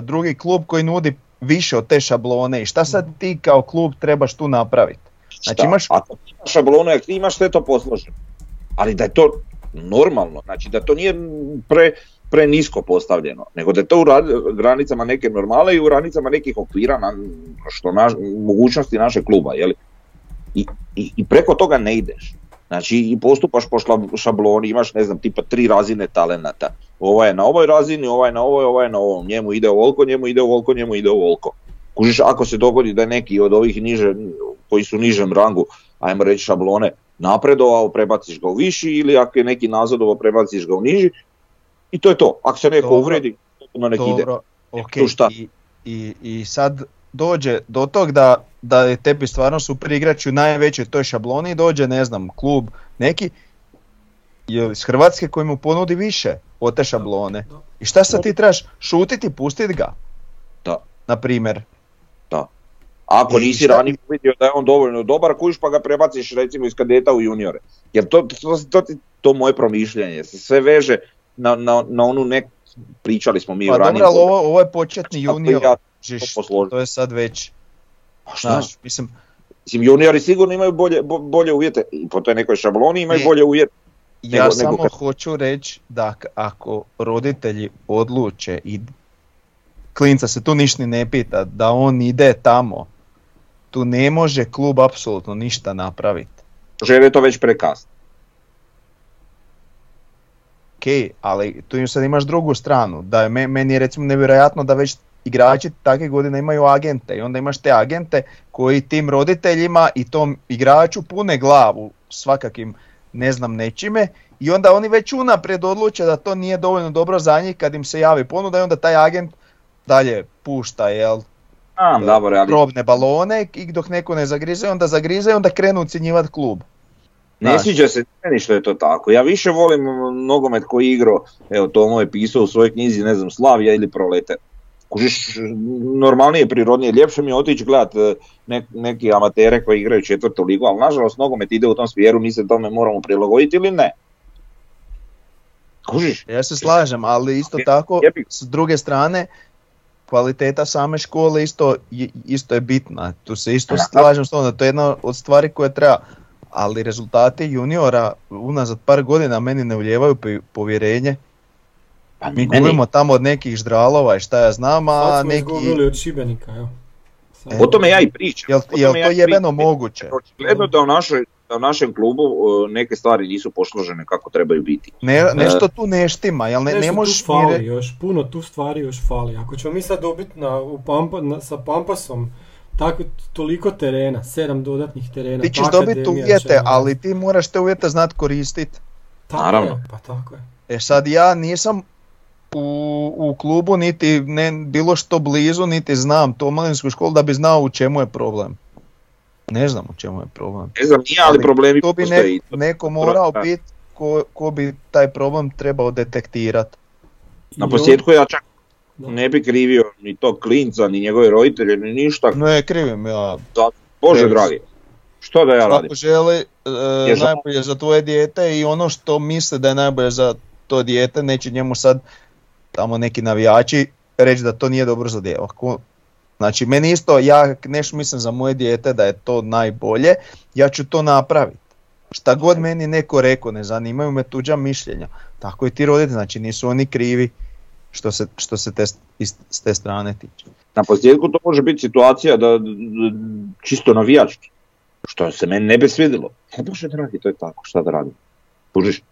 drugi klub koji nudi više od te šablone i šta sad ti kao klub trebaš tu napraviti? Znači Šta? imaš- Ako imaš šablonu, ako ti imaš sve to posloženo. Ali da je to normalno, znači da to nije pre, pre nisko postavljeno, nego da je to u ra- granicama neke normale i u granicama nekih okvira na, što naš, mogućnosti našeg kluba. Jeli? I, i, I preko toga ne ideš. Znači i postupaš po šabloni, imaš ne znam tipa tri razine talenata. Ovaj je na ovoj razini, ovaj je na ovoj, ovaj je na ovom. Njemu ide ovoliko, njemu ide ovoliko, njemu ide ovoliko. Kužiš, ako se dogodi da neki od ovih niže, koji su nižem rangu, ajmo reći šablone, napredovao, prebaciš ga u viši ili ako je neki nazadovao, prebaciš ga u niži i to je to. Ako se neko Dobro. uvredi, to nek ide. Dobro, ok, Tu šta? I, i, i sad dođe do tog da, da je tebi stvarno super igrač u najvećoj toj šabloni dođe, ne znam, klub neki iz Hrvatske koji mu ponudi više od te šablone. I šta sad ti trebaš šutiti, pustit ga? Da. Na primjer. Ako nisi ranije vidio da je on dovoljno dobar, kužiš pa ga prebaciš recimo iz kadeta u juniore. Jer to, to, to, to, to moje promišljanje se sve veže na, na, na onu nek... Pričali smo mi Pa o dobro, ali ovo, ovo je početni junior. ja to to je sad već, Pa šta? znaš, mislim, Mislim, juniori sigurno imaju bolje, bo- bolje uvjete, i po toj nekoj šabloni imaju I- bolje uvjete. Ja nego- samo nego hoću reći da ako roditelji odluče i klinca se tu ništa ni ne pita, da on ide tamo, tu ne može klub apsolutno ništa napraviti. Žele to već prekasno. Ok, ali tu im sad imaš drugu stranu, da je me- meni je recimo nevjerojatno da već igrači takve godine imaju agente i onda imaš te agente koji tim roditeljima i tom igraču pune glavu svakakim ne znam nečime i onda oni već unaprijed odluče da to nije dovoljno dobro za njih kad im se javi ponuda i onda taj agent dalje pušta jel Znam, Davore, ali probne balone i dok neko ne zagrize, onda zagrize i onda krenu ucjenjivati klub. ne sviđa se meni što je to tako. Ja više volim nogomet koji je igrao, evo Tomo je pisao u svojoj knjizi, ne znam, Slavija ili Prolete. Kužiš, normalnije, prirodnije, ljepše mi je otići gledat e, nek, neki amatere koji igraju četvrtu ligu, ali nažalost nogomet ide u tom smjeru, mi se tome moramo prilagoditi ili ne. Kužiš, Ja se slažem, ali isto tako, s druge strane, kvaliteta same škole isto, je- isto je bitna. Tu se isto slažem s tom da to je jedna od stvari koje treba, ali rezultati juniora unazad par godina meni ne uljevaju povjerenje. pa Mi meni- gubimo tamo od nekih ždralova i šta ja znam, a Sad smo neki... izgubili od Šibenika, evo. Sad- O tome ja i pričam. Jel, jel ja to i jebeno pričam. moguće? Očigledno da u, našoj, da u našem klubu e, neke stvari nisu posložene kako trebaju biti. Ne, nešto tu ne štima, jel ne, Nešto ne možeš tu fali re- još, puno tu stvari još fali. Ako ćemo mi sad dobiti na, u Pampa, na, sa Pampasom tako, toliko terena, sedam dodatnih terena. Ti ćeš ta dobiti uvjete, će- ali ti moraš te uvjete znat koristiti. Naravno. Je, pa tako je. E sad ja nisam u, u klubu niti ne, bilo što blizu, niti znam to mladinsku školu da bi znao u čemu je problem. Ne znam u čemu je problem. Ne znam, nije, ali Ali problemi To bi postoje. ne, neko morao Da. biti ko, ko bi taj problem trebao detektirati. Na posljedku ja čak Da. ne bi krivio ni tog klinca, ni njegove roditelje, ni ništa. Ne krivim ja. Bože Ne. dragi, što da ja radim? Svako želi e, najbolje za tvoje dijete i ono što misle da je najbolje za to dijete, neće njemu sad tamo neki navijači reći da to nije dobro za. Ako- Znači meni isto, ja nešto mislim za moje dijete da je to najbolje, ja ću to napraviti. Šta god meni neko rekao, ne zanimaju me tuđa mišljenja. Tako i ti roditelji, znači nisu oni krivi što se, što se te, s te strane tiče. Na posljedku to može biti situacija da čisto navijački, što se meni ne bi svidjelo. A Bože dragi, to je tako, šta da radim? Kužiš?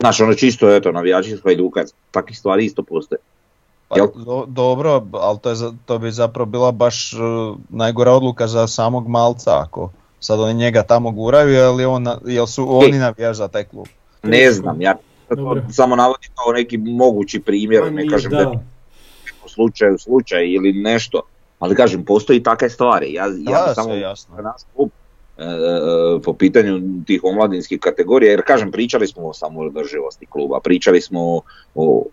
Znaš, ono čisto, eto, navijači Hajduka, takvih stvari isto postoje. Pa, do- dobro, ali to, je, to bi zapravo bila baš uh, najgora odluka za samog malca ako sad oni njega tamo guraju, jel, on, na- jel su oni navijaš za taj klub. Ne znam, ja to samo navodim kao neki mogući primjer, Pa ne kažem da, da. slučaju slučaj ili nešto, ali kažem, postoji takve stvari. Ja, ja bi Ja, samo jasno. naš klub e, e, po pitanju tih omladinskih kategorija, jer kažem, pričali smo o samoodrživosti kluba, pričali smo o, o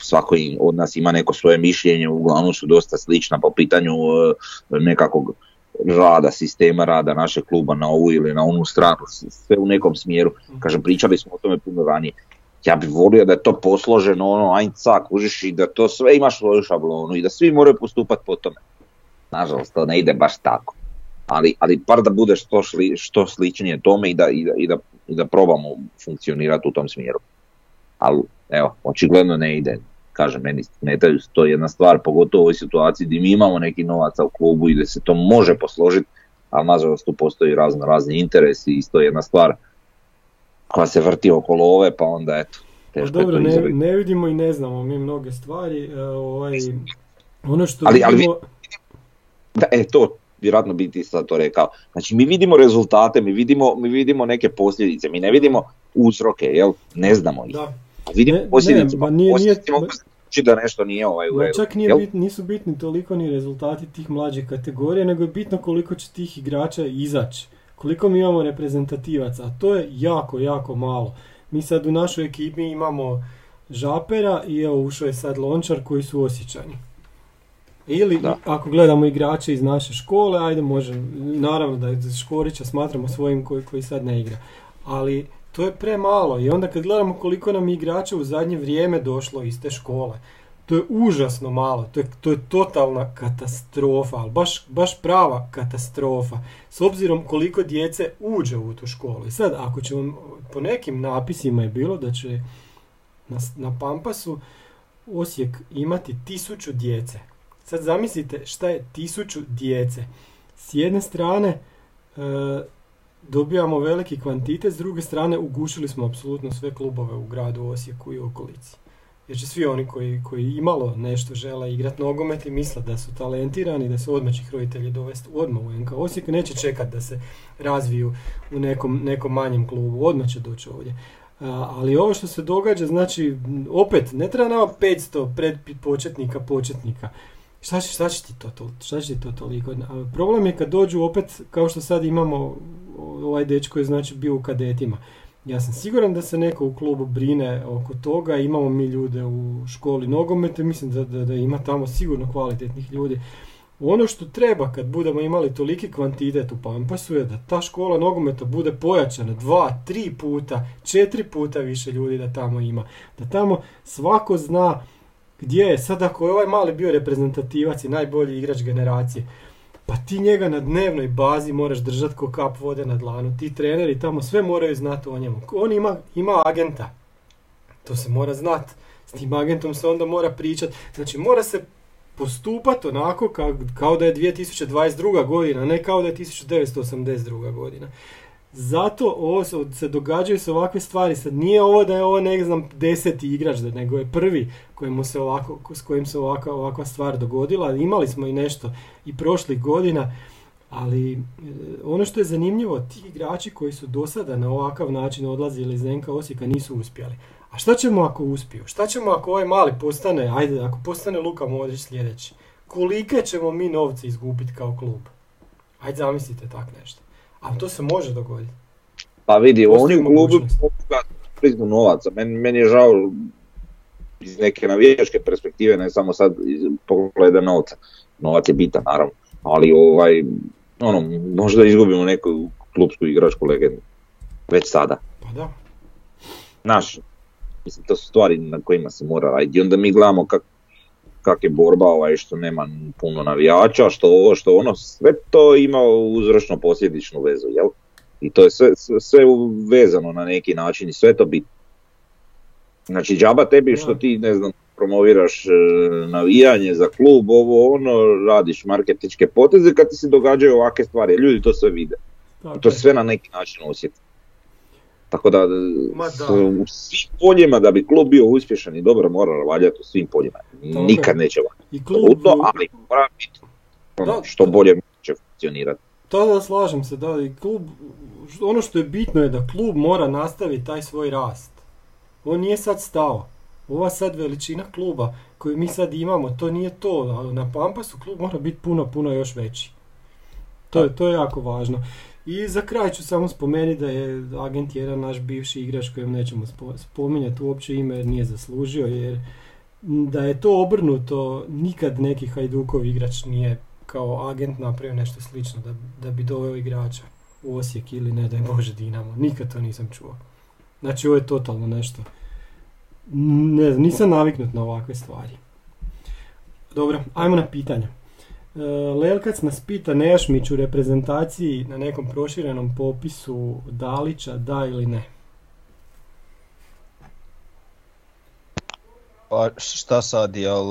svako od nas ima neko svoje mišljenje, uglavnom su dosta slična po pitanju e, nekakvog rada, sistema rada našeg kluba na ovu ili na onu stranu, sve u nekom smjeru. Kažem, pričali smo o tome puno ranije. Ja bih volio da je to posloženo, ono, ajn cak, kužiš i da to sve imaš svoju šablonu i da svi moraju postupati po tome. Nažalost, to ne ide baš tako. Ali, ali par da bude što, šli, što sličnije tome i da, i, da, i, da, i da probamo funkcionirati u tom smjeru. Ali, evo, očigledno ne ide. Kažem, meni smetaju to je jedna stvar, pogotovo u ovoj situaciji gdje mi imamo neki novaca u klubu i da se to može posložiti, ali nažalost tu postoji razno razni interesi i isto je jedna stvar koja se vrti okolo ove, pa onda eto, Pa teško je dobro, ne, ne vidimo i ne znamo mi mnoge stvari. e, ovaj, ono što Ali- ali vi- vidimo, Da, e, to vjerojatno bi ti sad to rekao. Znači, mi vidimo rezultate, mi vidimo, mi vidimo neke posljedice, mi ne vidimo uzroke, jel? Ne znamo ih. da, A Ne, posljedice, ne, pa nije- posljedice nije- mogu znači da nešto nije ovaj u redu. čak nije bit, nisu bitni toliko ni rezultati tih mlađih kategorija, nego je bitno koliko će tih igrača izaći. Koliko mi imamo reprezentativaca, a to je jako, jako malo. Mi sad u našoj ekipi imamo Žapera i evo ušao je sad Lončar koji su osjećani. Ili Da. ako gledamo igrače iz naše škole, ajde možemo, naravno da je Škorića smatramo svojim koji, koji sad ne igra. Ali to je premalo i onda kad gledamo koliko nam igrača u zadnje vrijeme došlo iz te škole, to je užasno malo, to je, to je totalna katastrofa, ali baš, baš prava katastrofa. S obzirom koliko djece uđe u tu školu. I sad, ako ćemo, po nekim napisima je bilo da će na, na Pampasu Osijek imati tisuću djece. Sad zamislite šta je tisuću djece. S jedne strane e, dobijamo veliki kvantitet, s druge strane ugušili smo apsolutno sve klubove u gradu Osijeku i okolici. Jer će svi oni koji, koji imalo nešto žele igrati nogomet i misle da su talentirani, da se odmah će roditelji dovesti odmah u NK Osijek, neće čekati da se razviju u nekom, nekom manjem klubu, odmah će doći ovdje. Ali ovo što se događa, znači, opet, ne treba nama 500 pred početnika, početnika. Šta će, šta će ti to, to, šta će ti to toliko? A problem je kad dođu opet, kao što sad imamo, ovaj dečko je znači bio u kadetima. Ja sam siguran da se neko u klubu brine oko toga, imamo mi ljude u školi nogomete, mislim da, da, da ima tamo sigurno kvalitetnih ljudi. Ono što treba kad budemo imali toliki kvantitet u Pampasu je da ta škola nogometa bude pojačana dva, tri puta, četiri puta više ljudi da tamo ima. Da tamo svako zna gdje je, sad ako je ovaj mali bio reprezentativac i najbolji igrač generacije, pa ti njega na dnevnoj bazi moraš držati ko kap vode na dlanu. Ti treneri tamo sve moraju znati o njemu. On ima, ima agenta. To se mora znati. S tim agentom se onda mora pričati. Znači mora se postupati onako kao, kao da je 2022. godina, ne kao da je 1982. godina. Zato ovo se, događaju se ovakve stvari. Sad nije ovo da je ovo ne znam deseti igrač, nego je prvi kojemu se ovako, s kojim se ovakva, ovakva stvar dogodila. Imali smo i nešto i prošlih godina, ali e, ono što je zanimljivo, ti igrači koji su do sada na ovakav način odlazili iz NK Osijeka nisu uspjeli. A šta ćemo ako uspiju? Šta ćemo ako ovaj mali postane, ajde, ako postane Luka Modrić sljedeći? Kolike ćemo mi novce izgubiti kao klub? Ajde zamislite tak nešto. A to se može dogoditi. Pa vidi, oni u klubu priznu novaca. Meni, meni je žao iz neke navijačke perspektive, ne samo sad iz pogleda novca. Novac je bitan, naravno. Ali ovaj, ono, možda izgubimo neku klubsku igračku legendu. Već sada. Pa da. Naš, mislim, to su stvari na kojima se mora raditi. I onda mi gledamo kak, kak je borba ovaj, što nema puno navijača, što ovo, što ono, sve to ima uzročno posljedičnu vezu, jel? I to je sve, sve vezano na neki način i sve to bitno. Znači džaba tebi što ti ne znam promoviraš e, navijanje za klub, ovo ono, radiš marketičke poteze kad ti se događaju ovakve stvari, ljudi to sve vide. To sve na neki način osjeti. Tako da, u svim poljima da bi klub bio uspješan i dobro mora valjati u svim poljima. Nikad neće I klub... ali mora biti ono, što bolje će funkcionirati. To da slažem se, da i klub, ono što je bitno je da klub mora nastaviti taj svoj rast. On nije sad stao. Ova sad veličina kluba koju mi sad imamo, to nije to. Na Pampasu klub mora biti puno, puno još veći. To je, to je jako važno. I za kraj ću samo spomenuti da je agent jedan naš bivši igrač kojem nećemo spominjati uopće ime jer nije zaslužio jer da je to obrnuto nikad neki Hajdukov igrač nije kao agent napravio nešto slično da, da bi doveo igrača u Osijek ili ne daj Bože Dinamo. Nikad to nisam čuo. Znači ovo je totalno nešto. Ne, nisam naviknut na ovakve stvari. Dobro, ajmo na pitanja. E, Lelkac nas pita Nejašmić u reprezentaciji na nekom proširenom popisu Dalića, da ili ne? Pa šta sad, jel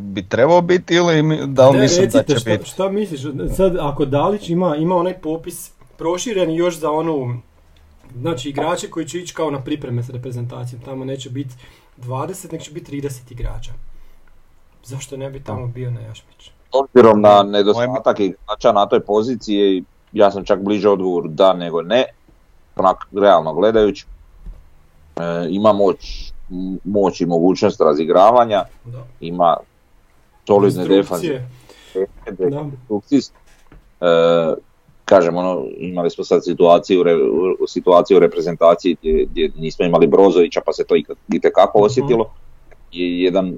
bi trebao biti ili da li mislim da će šta, biti? Šta misliš, sad ako Dalić ima, ima onaj popis proširen još za onu, znači igrače koji će ići kao na pripreme s reprezentacijom, tamo neće biti 20, nek će biti 30 igrača. Zašto ne bi tamo bio Nejašmić? Obzirom na nedostatak igrača na toj poziciji, ja sam čak bliže odgovor da nego ne, onak realno gledajući. E, ima moć, moć i mogućnost razigravanja, da. ima solidne defanzije. E, kažem, ono, imali smo sad situaciju, u, situaciju u reprezentaciji gdje, gdje nismo imali Brozovića pa se to itekako mhm. osjetilo. Je jedan,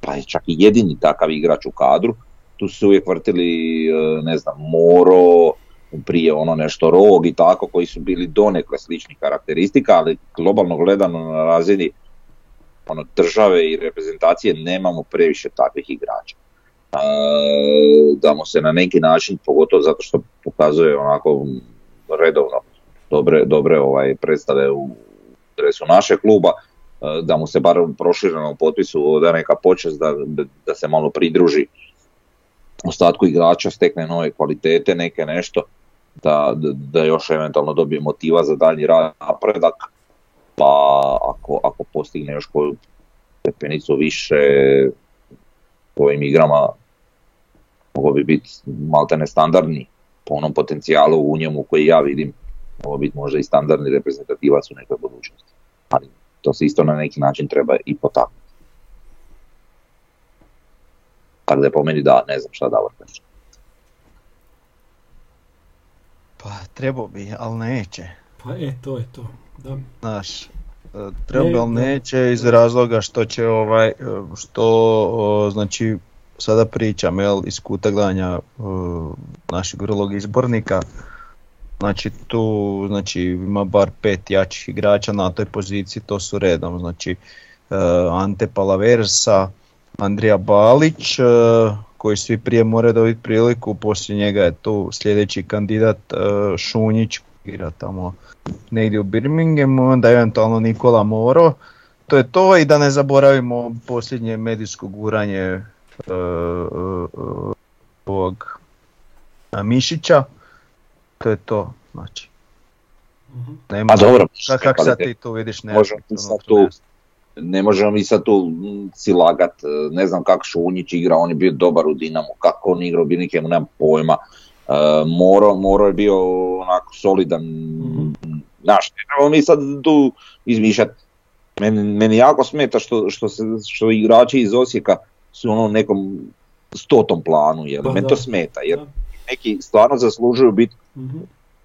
pa je čak i jedini takav igrač u kadru tu su se uvijek vrtili, e, ne znam, Moro, prije ono nešto Rog i tako, koji su bili donekle sličnih karakteristika, ali globalno gledano na razini ono, države i reprezentacije nemamo previše takvih igrača. E, da mu se na neki način, pogotovo zato što pokazuje onako redovno dobre, dobre ovaj, predstave u dresu naše kluba, e, da mu se bar u proširenom potpisu da neka počest da, da se malo pridruži ostatku igrača stekne nove kvalitete, neke nešto, da, da još eventualno dobije motiva za dalji rad napredak, pa ako, ako postigne još koju stepenicu više ovim igrama mogo bi biti malte nestandardni po onom potencijalu u njemu koji ja vidim, mogo biti možda i standardni reprezentativac u nekoj budućnosti. Ali to se isto na neki način treba i potaknuti. Tako da je po meni da, ne znam šta Davor kaže. Pa trebao bi, ali neće. Pa e, to je to. Da. Znaš, e, treba bi, Ne, ali da. neće iz razloga što će ovaj, e, što o, znači sada pričam jel, iz kuta gledanja e, našeg vrlog izbornika, znači tu znači, ima bar pet jačih igrača na toj poziciji, to su redom, znači e, Ante Palaversa, Andrija Balić, e, koji svi prije moraju dobiti priliku, poslije njega je tu sljedeći kandidat e, Šunjić, igra tamo negdje u Birminghamu, onda eventualno Nikola Moro. To je to i da ne zaboravimo posljednje medijsko guranje e, ovog Mišića. To je to, znači. Mhm. Nema, Pa dobro, Ka- kako sad ti tu vidiš ne Možemo tu- ne možemo mi sad tu si lagat, e, ne znam kako Šunjić igra, on je bio dobar u Dinamu, kako on igra u Birmingham, nemam pojma. E, Moro, Moro je bio onako solidan, Mhm. znaš, ne trebamo mi sad tu izmišljati. Meni, meni jako smeta što, što, se, što igrači iz Osijeka su ono nekom stotom planu, jel? Pa meni to smeta, jer Da. neki stvarno zaslužuju biti Mhm.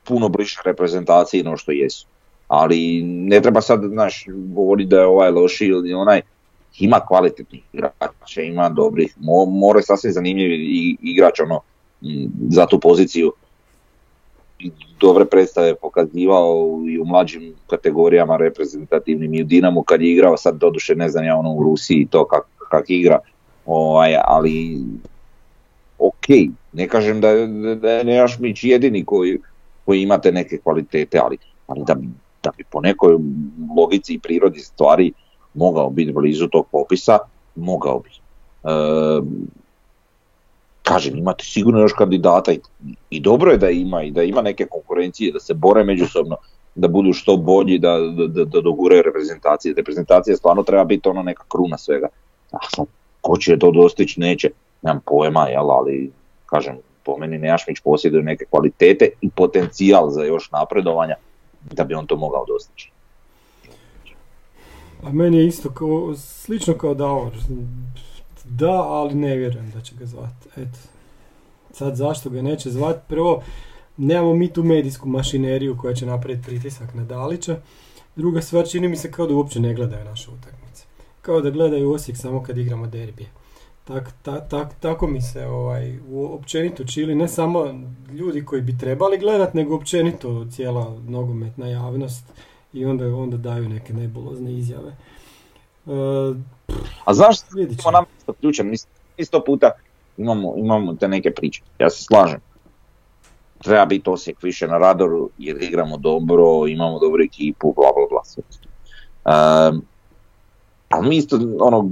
puno bliže reprezentaciji no što jesu. Ali ne treba sad, znaš, govoriti da je ovaj loši ili onaj, ima kvalitetnih igrača, ima dobrih, Mo, Moro je sasvim zanimljiv igrač ono, za tu poziciju. Dobre predstave pokazivao i u mlađim kategorijama reprezentativnim i u Dinamu kad je igrao, sad doduše ne znam ja ono u Rusiji to kak, kak igra, ovaj, ali ok, ne kažem da, da, da je Nejašmić jedini koji, koji imate neke kvalitete, ali, ali da, da bi po nekoj logici i prirodi stvari mogao biti blizu tog popisa, mogao bi. E, kažem, imate sigurno još kandidata i, i dobro je da ima i da ima neke konkurencije, da se bore međusobno, da budu što bolji, da, da, da, doguraju reprezentacije. Reprezentacija stvarno treba biti ono neka kruna svega. Sad, ko će to dostići, neće, nemam pojma, jel, ali kažem, po meni Nejašmić posjeduje neke kvalitete i potencijal za još napredovanja da bi on to mogao dostići. Pa meni je isto kao, slično kao Davor. Da, ali ne vjerujem da će ga zvati. Eto. Sad zašto ga neće zvati? Prvo, nemamo mi tu medijsku mašineriju koja će napraviti pritisak na Dalića. Druga stvar, čini mi se kao da uopće ne gledaju naše utakmice. Kao da gledaju Osijek samo kad igramo derbije. Tak, ta- tak- tako mi se ovaj, općenito čili, ne samo ljudi koji bi trebali gledat, nego općenito cijela nogometna javnost i onda, onda daju neke nebulozne izjave. E, A vidit smo nam isto ključan, mi isto puta imamo, imamo te neke priče, ja se slažem. Treba biti Osijek više na radaru jer igramo dobro, imamo dobru ekipu, bla bla bla. sve to. Ehm, ali mi isto ono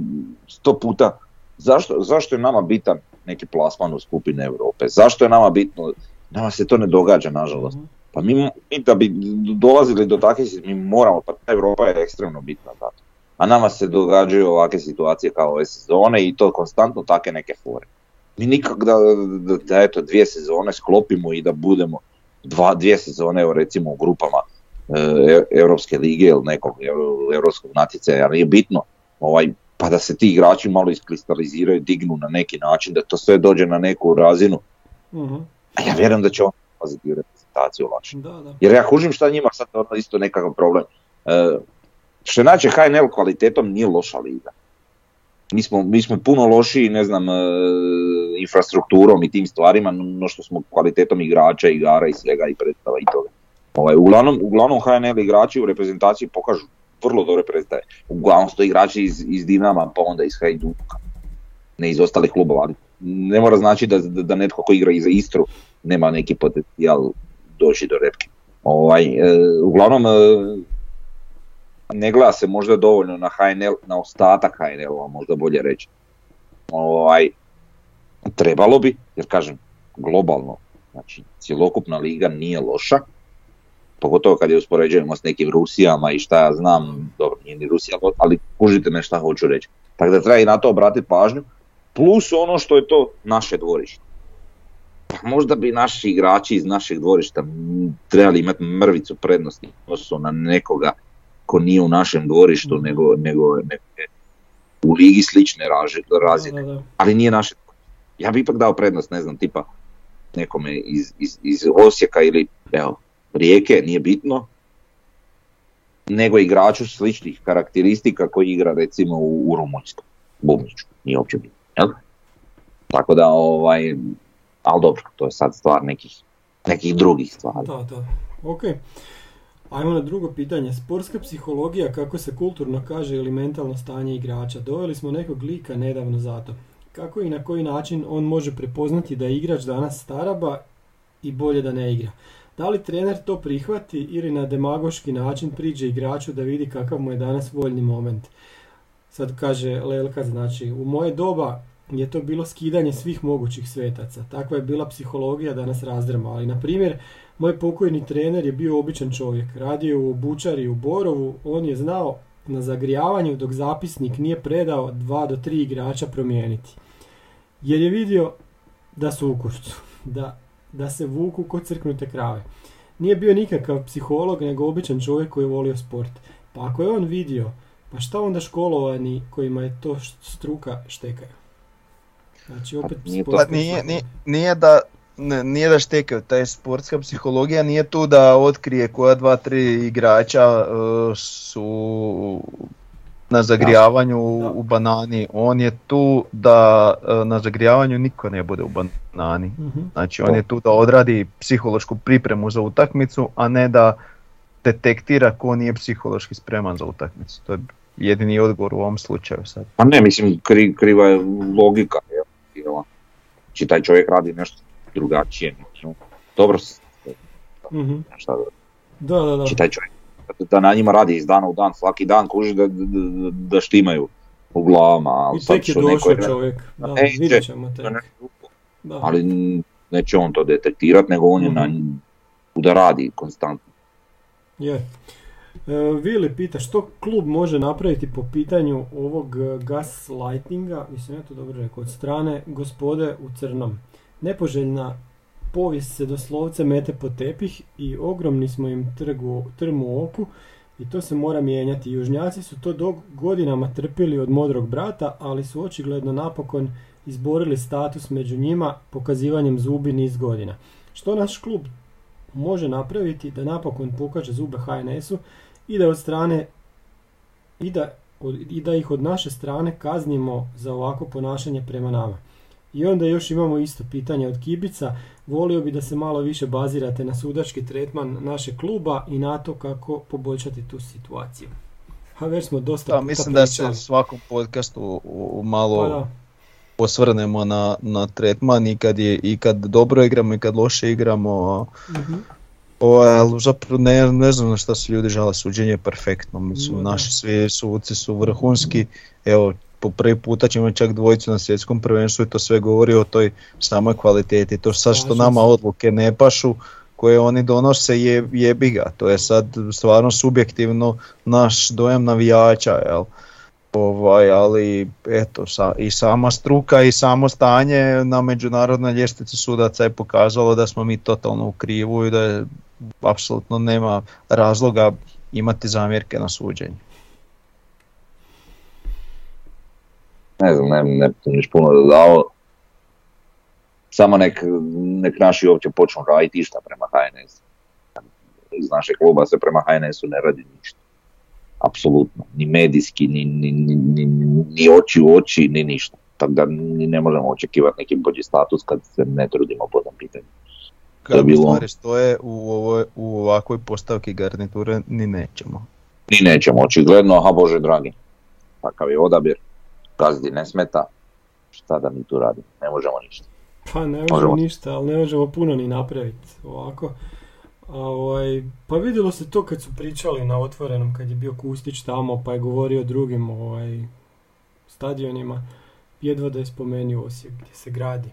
sto puta, zašto, zašto je nama bitan neki plasman u skupine Europe? Zašto je nama bitno, nama se to ne događa nažalost. Mhm. Pa mi, mi da bi dolazili do takve mi moramo, pa ta Europa je ekstremno bitna zato. A nama se događaju ovakve situacije kao ove sezone i to konstantno take neke fore. Mi nikak da, da, da eto, dvije sezone sklopimo i da budemo dva, dvije sezone evo, recimo u grupama e, Europske lige ili nekog euro- europskog natjecaja, nije bitno, ovaj, pa da se ti igrači malo iskristaliziraju, dignu na neki način, da to sve dođe na neku razinu, Mhm. a ja vjerujem da će on ulaziti u reprezentaciju lakše. Da, da. Jer ja kužim šta njima sad ono isto nekakav problem. E, što inače HNL kvalitetom nije loša liga. Mi smo, mi smo puno lošiji, ne znam, e, infrastrukturom i tim stvarima, no što smo kvalitetom igrača, igara i svega i predstava i toga. Ovaj, uglavnom, uglavnom HNL igrači u reprezentaciji pokažu vrlo dobre predstave. Uglavnom su to igrači iz, iz Dinama, pa onda iz Hajduka, ne iz ostalih klubova. Ali ne mora znači da, da, da netko ko igra za Istru nema neki potencijal doći do repke. Ovaj, e, uglavnom, e, ne gleda se možda dovoljno na HNL, na ostatak HNL-a, možda bolje reći. Ovaj, trebalo bi, jer kažem, globalno, znači cjelokupna liga nije loša, pogotovo kad je uspoređujemo s nekim Rusijama i šta ja znam, dobro nije ni Rusija, ali kužite me šta hoću reći. Tako da treba i na to obratiti pažnju, plus ono što je to naše dvorište. Pa možda bi naši igrači iz našeg dvorišta trebali imati mrvicu prednosti u odnosu na nekoga ko nije u našem dvorištu, nego, nego, nego u ligi slične razine, ali nije naše. Ja bi ipak dao prednost, ne znam, tipa nekome iz, iz, iz Osijeka ili evo, Rijeke, nije bitno, nego igraču sličnih karakteristika koji igra recimo u, u Rumunjsku, Bubniću, nije uopće bitno, jel? Tako da, ovaj, ali dobro, to je sad stvar nekih, nekih drugih stvari. Da, da. Ok. Ajmo na drugo pitanje. Sportska psihologija, kako se kulturno kaže, ili mentalno stanje igrača. Doveli smo nekog lika nedavno zato. Kako i na koji način on može prepoznati da je igrač danas staraba i bolje da ne igra? Da li trener to prihvati ili na demagoški način priđe igraču da vidi kakav mu je danas voljni moment? Sad kaže Lelka, znači, u moje doba je to bilo skidanje svih mogućih svetaca. Takva je bila psihologija da nas razdrma. Ali, na primjer, moj pokojni trener je bio običan čovjek. Radio u obučari u Borovu. On je znao na zagrijavanju dok zapisnik nije predao dva do tri igrača promijeniti. Jer je vidio da su u kurcu. Da, da se vuku kod crknute krave. Nije bio nikakav psiholog, nego običan čovjek koji je volio sport. Pa ako je on vidio, pa šta onda školovani kojima je to struka štekaju? Znači opet Pa nije to- Pa nije, nije, nije da ne, nije da štekaju, taj sportska psihologija nije tu da otkrije koja dva, tri igrača e, su na zagrijavanju u- Da. u banani. On je tu da e, na zagrijavanju niko ne bude u banani. Mhm. Znači on je tu da odradi psihološku pripremu za utakmicu, a ne da detektira ko nije psihološki spreman za utakmicu. To je jedini odgovor u ovom slučaju sad. Pa ne, mislim, kri, kriva je logika, jel? Znači, taj čovjek radi nešto drugačije. Dobro, Mhm. šta da, Da, da, da. znači, taj čovjek da na njima radi iz dana u dan, svaki dan kuži da, da, da, štimaju u glavama, ali I tek je neko došao je- čovjek. Da, E, vidjet će, ćemo tek. Da. ali neće on to detektirat, nego on je na Mhm. da radi konstantno. Je. E, Vili pita što klub može napraviti po pitanju ovog e, gaslightinga, mislim ja to dobro rekao, od strane gospode u crnom. Nepoželjna povijest se doslovce mete po tepih i ogromni smo im trgu, trmu oku i to se mora mijenjati. Južnjaci su to godinama trpili od modrog brata, ali su očigledno napokon izborili status među njima pokazivanjem zubi niz godina. Što naš klub može napraviti da napokon pokaže zube HNS-u i da od strane i da, i da ih od naše strane kaznimo za ovako ponašanje prema nama. I onda još imamo isto pitanje od Kibica. Volio bi da se malo više bazirate na sudački tretman našeg kluba i na to kako poboljšati tu situaciju. A već smo dosta Da, mislim da se u svakom podcastu u- u malo Pa da. osvrnemo na, na tretman i kad, je, i kad dobro igramo i kad loše igramo. Ovaj, ali zapravo ne, ne znam na šta se ljudi žale, suđenje je perfektno, mislim, naši svi suci su vrhunski, evo po prvi puta ćemo čak dvojicu na svjetskom prvenstvu i to sve govori o toj samoj kvaliteti, to sad što nama odluke ne pašu, koje oni donose je, jebi ga, to je sad stvarno subjektivno naš dojam navijača, jel? Ovaj, ali eto, sa, i sama struka i samo stanje na međunarodnoj ljestvici sudaca je pokazalo da smo mi totalno u krivu i da je apsolutno nema razloga imati zamjerke na suđenje. Ne znam, ne, ne niš puno dodao. Samo nek, nek naši uopće počnu raditi išta prema HNS. Iz našeg kluba se prema HNS-u ne radi ništa. Apsolutno. Ni medijski, ni, ni, ni, ni, ni oči u oči, ni ništa. Tako da ni ne možemo očekivati neki bolji status kad se ne trudimo po tom pitanju. Kako bilo- stvari stoje u, ovoj, u ovakvoj postavki garniture ni nećemo. Ni nećemo, očigledno, a bože dragi. Takav je odabir, gazdi ne smeta, šta da mi tu radimo, ne možemo ništa. Pa ne možemo Možemo. ništa, ali ne možemo puno ni napraviti ovako. A, ovaj, pa vidjelo se to kad su pričali na otvorenom, kad je bio Kustić tamo, pa je govorio o drugim ovaj, stadionima. Jedva da je spomenuo Osijek gdje se gradi.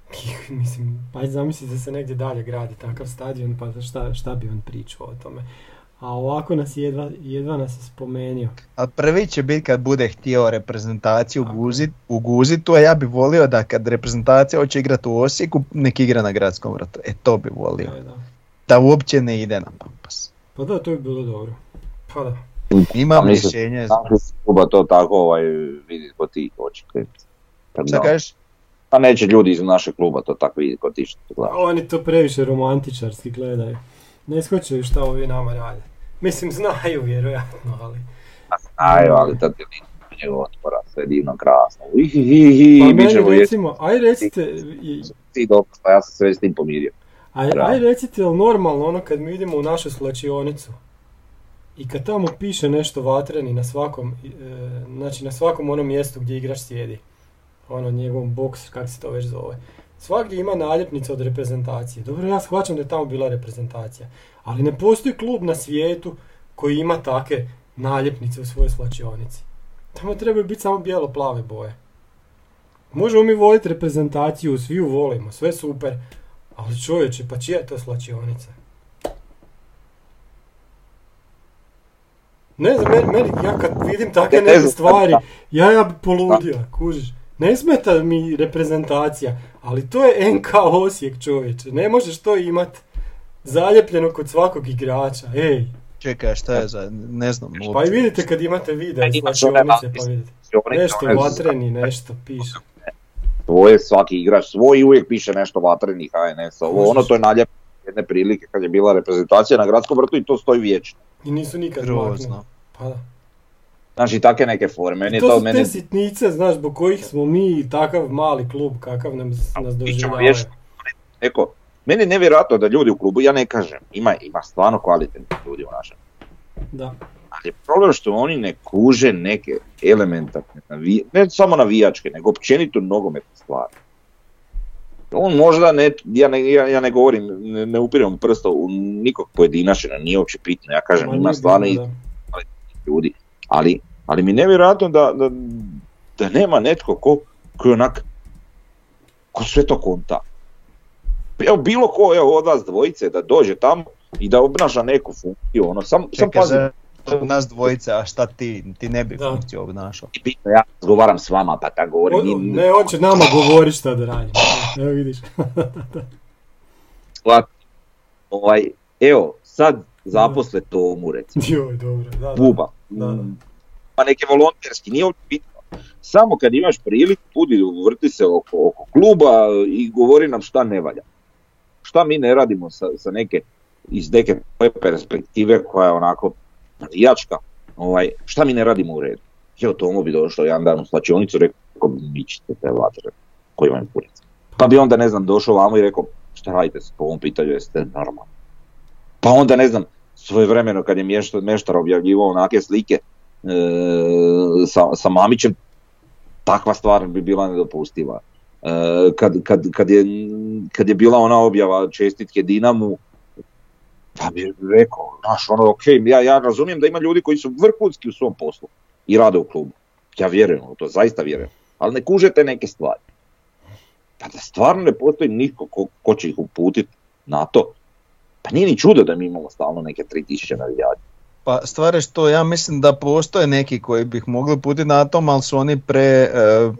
Mislim, pa ajde zamislite da se negdje dalje gradi takav stadion, pa šta, šta bi on pričao o tome. A ovako nas je jedva, jedva nas je spomenuo. A prvi će biti kad bude htio reprezentaciju Tako je. guzit, uguzit tu, a ja bi volio da kad reprezentacija hoće igrati u Osijeku, nek igra na gradskom vratu. E to bi volio. E, da. Da uopće ne ide na pampas. Pa da, to bi bilo dobro. Pa da. Imam Pa rješenje. Kluba to tako ovaj, vidi ko ti. Tako Šta da, kažeš? A neće ljudi iz našeg kluba to tako vidjeti kod ti što. Oni to previše romantičarski gledaju. Ne shvaćaju šta ovi nama rade. Mislim, znaju vjerojatno, ali... A znaju, ali tad je njegov otpora, sve divno, krasno. Ihihihi, Pa mi ćemo recimo, aj recite, Ti dobro, pa ja sam sve s tim pomirio. aj, aj recite, jel normalno ono kad mi idemo u našu slačionicu i kad tamo piše nešto vatreni na svakom, e, znači na svakom onom mjestu gdje igrač sjedi, ono njegov boks, kak se to već zove, svagdje ima naljepnica od reprezentacije. Dobro, ja shvaćam da je tamo bila reprezentacija, ali ne postoji klub na svijetu koji ima takve naljepnice u svojoj slačionici. Tamo trebaju biti samo bijelo-plave boje. Možemo mi voliti reprezentaciju, svi ju volimo, sve super, ali čovječe, pa čija je to slačionica? Ne znam, meni, meni, ja kad vidim takve Ne neke stvari, ja ja bi poludio, kužiš. Ne smeta mi reprezentacija, ali to je NK Osijek čovječe, ne možeš to imat zaljepljeno kod svakog igrača, ej. Čekaj, šta je za, ne znam Pa i vidite kad imate video Meni imaš one slačionice, pa vidite. Nešto vatreni, nešto piše. Svoje svaki igrač, svoj uvijek piše nešto vatreni HNS, ovo ono to je naljep jedne prilike kad je bila reprezentacija na gradskom vrtu i to stoji vječno. I nisu nikad. Grozno. Pa da. Znači takve neke forme, meni je to to su meni... te sitnice, znaš, zbog kojih smo mi takav mali klub kakav nam, nas doživljavaju. Eko, meni je nevjerojatno da ljudi u klubu, ja ne kažem, ima, ima stvarno kvalitetnih ljudi u našem. Da. Ali je problem što oni ne kuže neke elementarne, navi- ne samo navijačke, nego općenito nogometne stvari. On možda ne, ja ne, ja, ja ne govorim, ne, ne upirem prsto u nikog pojedinačna, nije uopće bitno, ja kažem Ma ima stvarno i ljudi, ali, ali mi je nevjerojatno da, da, da nema netko ko, ko je onak, ko sve to konta. Evo bilo ko evo, od vas dvojice da dođe tamo i da obnaša neku funkciju, ono, sam, sam Čekaj, pazi, za nas dvojice, a šta ti, ti ne bi Da. funkciju obnašao. bitno, ja razgovaram s vama pa tako govorim. O- ni- ne, on će nama govorit šta da radimo. Evo vidiš. ovaj, evo, sad zaposle Tomu recimo, Joj, dobro, da, da. buba, Da, da. Pa neke volonterski, nije uopće bitno. Samo kad imaš priliku, budi vrti se oko, oko kluba i govori nam šta ne valja. Šta mi ne radimo sa, sa neke, iz neke perspektive koja je onako navijačka, ovaj, šta mi ne radimo u redu. Evo Tomo bi došao jedan dan u slačionicu, rekao mi ćete te vatre koji imaju kurac. Pa bi onda, ne znam, došao vamo i rekao šta radite po ovom pitanju, jeste normalni. Pa onda, ne znam, svoje vremeno kad je mještar, objavljivao onake slike sa, sa Mamićem, takva stvar bi bila nedopustiva. E, kad, kad, kad, je, kad je bila ona objava čestitke Dinamu, pa bi rekao, znaš, ono, ok, ja, ja razumijem da ima ljudi koji su vrhunski u svom poslu i rade u klubu. Ja vjerujem to, zaista vjerujem. Ali ne kužete neke stvari. Pa da stvarno ne postoji niko ko, ko će ih uputiti na to. Pa nije ni čudo da mi imamo stalno neke 3000 navijača. Pa stvar je što ja mislim da postoje neki koji bi ih mogli putiti na tom, ali su oni pre, e,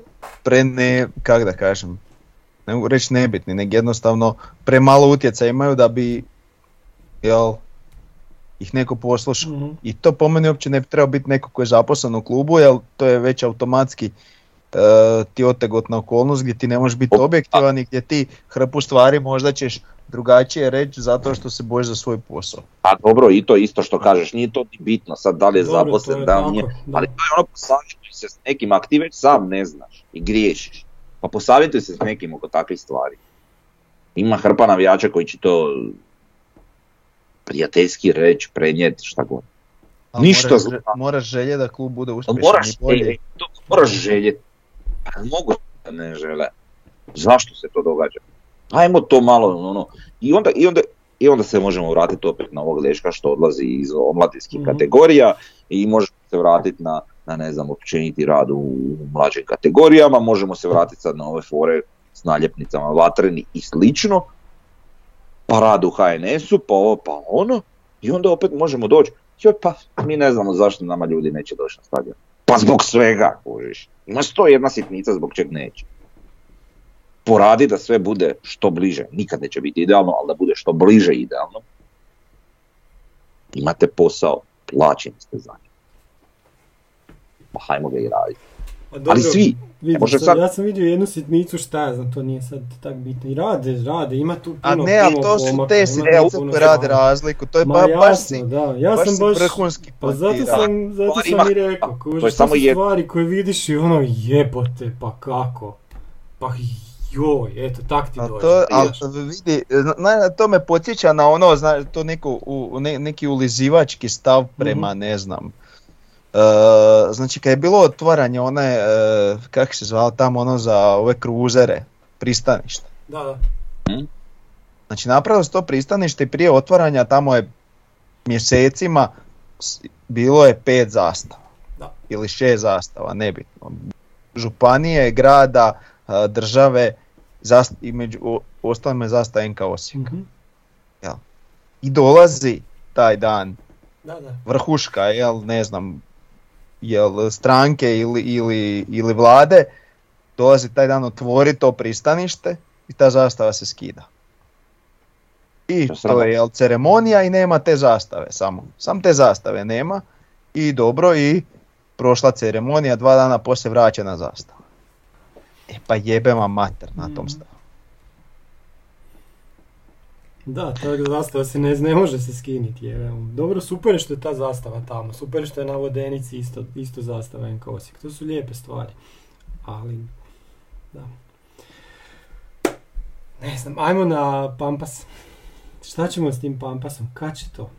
pre ne, kak da kažem, ne mogu reći nebitni, nego jednostavno premalo utjecaja imaju da bi, jel, ih neko poslušao. Mhm. I to po meni uopće ne bi trebao biti neko koji je zaposlen u klubu, jer to je već automatski e, ti otegotna okolnost gdje ti ne možeš biti objektivan i gdje ti hrpu stvari možda ćeš drugačije reći zato što se bojiš za svoj posao. A dobro, i to isto što kažeš, nije to ni bitno sad da li je Dobro, zaposlen, je da li nije. da. Ali to je ono posavjetuj se s nekim, ako ti već sam ne znaš i griješiš, pa posavjetuj se s nekim oko takvih stvari. Ima hrpa navijača koji će to prijateljski reći, prenijeti, šta god. Ali Ništa moraš, moraš želje da klub bude uspješan moraš, i to moraš željeti. Pa mogu da ne žele. Zašto se to događa? Ajmo to malo, ono, i onda, i onda, i onda se možemo vratiti opet na ovog dečka što odlazi iz omladinskih Mhm. kategorija i možemo se vratiti na, na ne znam, općeniti rad u mlađim kategorijama, možemo se vratiti sad na ove fore s naljepnicama vatreni i slično, pa rad u HNS-u, pa ovo, pa ono, i onda opet možemo doći, joj pa mi ne znamo zašto nama ljudi neće doći na stadion. Pa zbog svega, kužiš. Ima sto jedna sitnica zbog čeg neće. Poradi da sve bude što bliže. Nikad neće biti idealno, ali da bude što bliže idealno. Imate posao, plaćeni ste za njega. Pa hajmo ga i raditi. A dobro, Ali svi, može sad, sad- ja sam vidio jednu sitnicu, šta ja znam, to nije sad tak bitno. I rade, rade, ima tu puno, A ne, ali to su pomaka, te sitnice koje rade razliku, to je Ma ba, baš si, da, ja baš sam baš, vrhunski pa zato sam, zato sam ima- i rekao, to je to samo su jedno. stvari koje vidiš i ono jebote, pa kako, pa joj, eto, tak ti A dođe. to, ali vidi, na, to me podsjeća na ono, zna, to neko, u, ne- neki ulizivački stav prema, ne znam, e, znači kad je bilo otvaranje one, e, kako se zvalo tamo ono za ove kruzere, pristanište. Da, da. Znači napravilo se to pristanište i prije otvaranja tamo je mjesecima bilo je pet zastava. Da. Ili šest zastava, nebitno. Županije, grada, države, zast, i među o- ostalim je zastava NK Osijek. Mhm. I dolazi taj dan Da, da. vrhuška, jel, ne znam, jel stranke ili, ili, ili vlade, dolazi taj dan otvori to pristanište i ta zastava se skida. I To je to je jel, ceremonija i nema te zastave samo. Sam te zastave nema i dobro i prošla ceremonija, dva dana poslije vraćena zastava. E pa jebe vam mater na tom Mhm. stavu. Da, ta zastava se ne, ne može se skiniti. Je. Dobro, super je što je ta zastava tamo. Super je što je na Vodenici isto, isto zastava NK Osijek. To su lijepe stvari. Ali, da. Ne znam, ajmo na Pampas. Šta ćemo s tim Pampasom? Kad će to?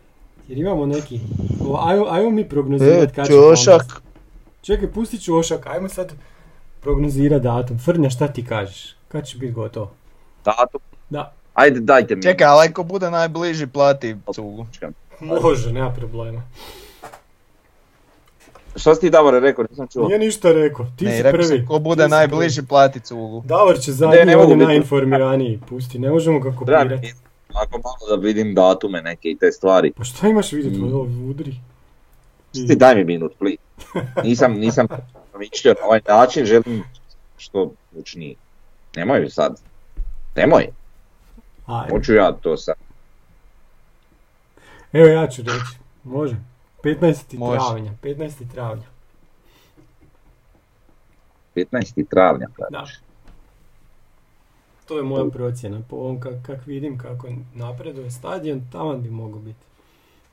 Jer imamo neki... o, Ajmo, ajmo mi prognozirati E, kad će čošak. Pampas. Čekaj, pusti čošak. Ajmo sad prognozirati datum. Frnja, šta ti kažeš? Kad će biti gotovo? datum. Da, Ajde, dajte mi. Čekaj, ali ako bude najbliži plati cugu. može, nema problema. Šta si ti Davore rekao, nisam čuo. Nije ništa rekao, ti Ne, si rekao prvi. ko bude najbliži plati cugu. Davor će Ne, zadnji, ne on mogu je biti- najinformiraniji, pusti, ne možemo kopirati. mi ako malo da vidim datume neke i te stvari. Pa šta imaš vidjeti, Mm. ovo udri? Ti daj mi minut, please. Nisam, nisam mišljio na ovaj način, želim što učiniji. Nemoj sad. Nemoj, Ajde. hoću ja to sad. Evo ja ću reći, može. 15. Može. travnja, 15. travnja. 15. travnja. Da. To je moja procjena, po ovom kak, kak vidim kako napreduje stadion, tamo bi mogao biti.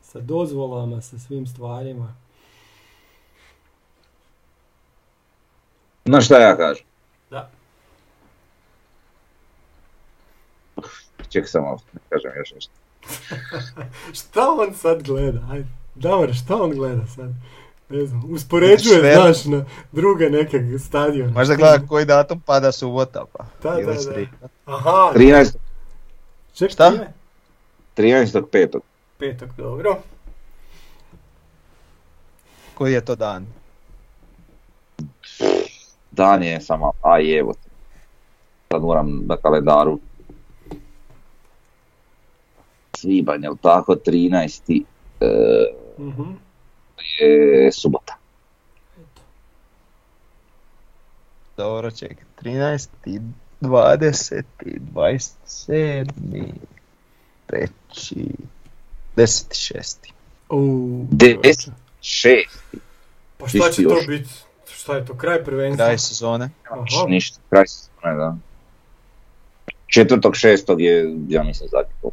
Sa dozvolama, sa svim stvarima. Znaš šta ja kažem? Da. Ček samo, ne kažem još nešto. Šta on sad gleda? Ajde, Davor, šta on gleda sad? Ne znam, uspoređuje, Sve. znaš, na druge neke stadione. Možda gleda koji datum pada subota pa. Da, Ili da, da. Aha, 13. ček, Šta? ime? 13.5. Petog, dobro. Koji je to dan? Dan je samo, aj evo. te. Sad moram na kalendaru. Svibanj, jel tako, 13. e, Mhm. je subota. Dobro, čekaj. 13. 20. 27. 3. 10. 6. U, Deset. 6. Pa šta će to biti? Šta je to, kraj prvenstva? Kraj sezone. Aha. Ništa, kraj sezone, da. Četvrtog, šestog je, ja mislim, zadnji pol.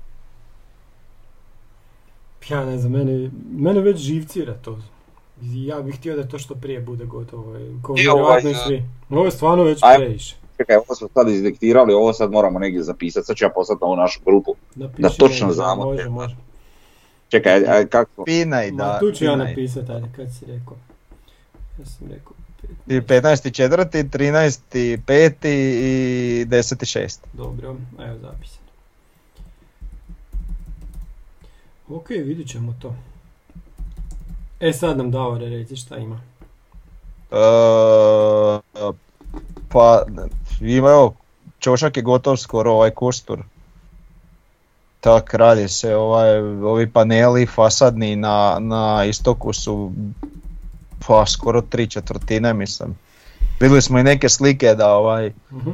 Ja ne znam, mene, mene već živcira to. Ja bih htio da to što prije bude gotovo. e, Ko I ovaj, i a- svi. Ovo je stvarno već Ajmo. previše. Čekaj, ovo smo sad izdektirali, ovo sad moramo negdje zapisati, sad ću ja poslati na ovu našu grupu. Napiši Da točno negdje, znamo. Može, može. Čekaj, ajde, kako? Pinaj, Ma, da. tu ću ja pinaj. napisat, ajde, kad si rekao. Ja sam rekao. I 15. 4. 13. 5. i 10. 6. Dobro, evo zapisano. Ok, vidit ćemo to. E sad nam Davore reci šta ima. E, pa, ima evo, čošak je gotov skoro ovaj kostur. Tak radi se ovaj, ovi paneli fasadni na, na istoku su pa skoro tri četvrtine mislim. Vidjeli smo i neke slike da ovaj Mhm.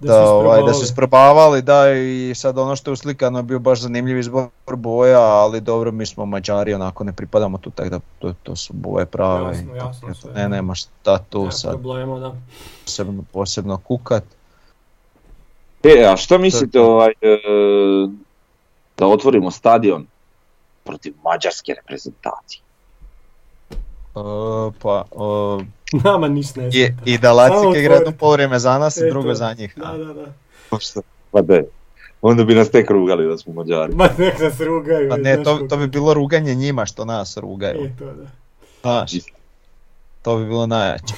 da, su ovaj, da su isprobavali. da i sad ono što je uslikano je bio baš zanimljiv izbor boja, ali dobro mi smo Mađari onako ne pripadamo tu, tako da to, to su boje prave. Jasno, jasno, tako, sve. ne, nema šta tu Nema sad problema, da. posebno, posebno kukat. E, a šta mislite ovaj, e, da otvorimo stadion protiv mađarske reprezentacije? E, pa, e, Nama ništa ne i, i da Samo Lacike igra jedno polovrijeme za nas i drugo to. za njih. Da, da, da. Pa de, onda bi nas tek rugali da smo mađari. Ma nek nas rugaju. Pa ne, to, to bi bilo ruganje njima što nas rugaju. E, to da. Znaš, to bi bilo najjače.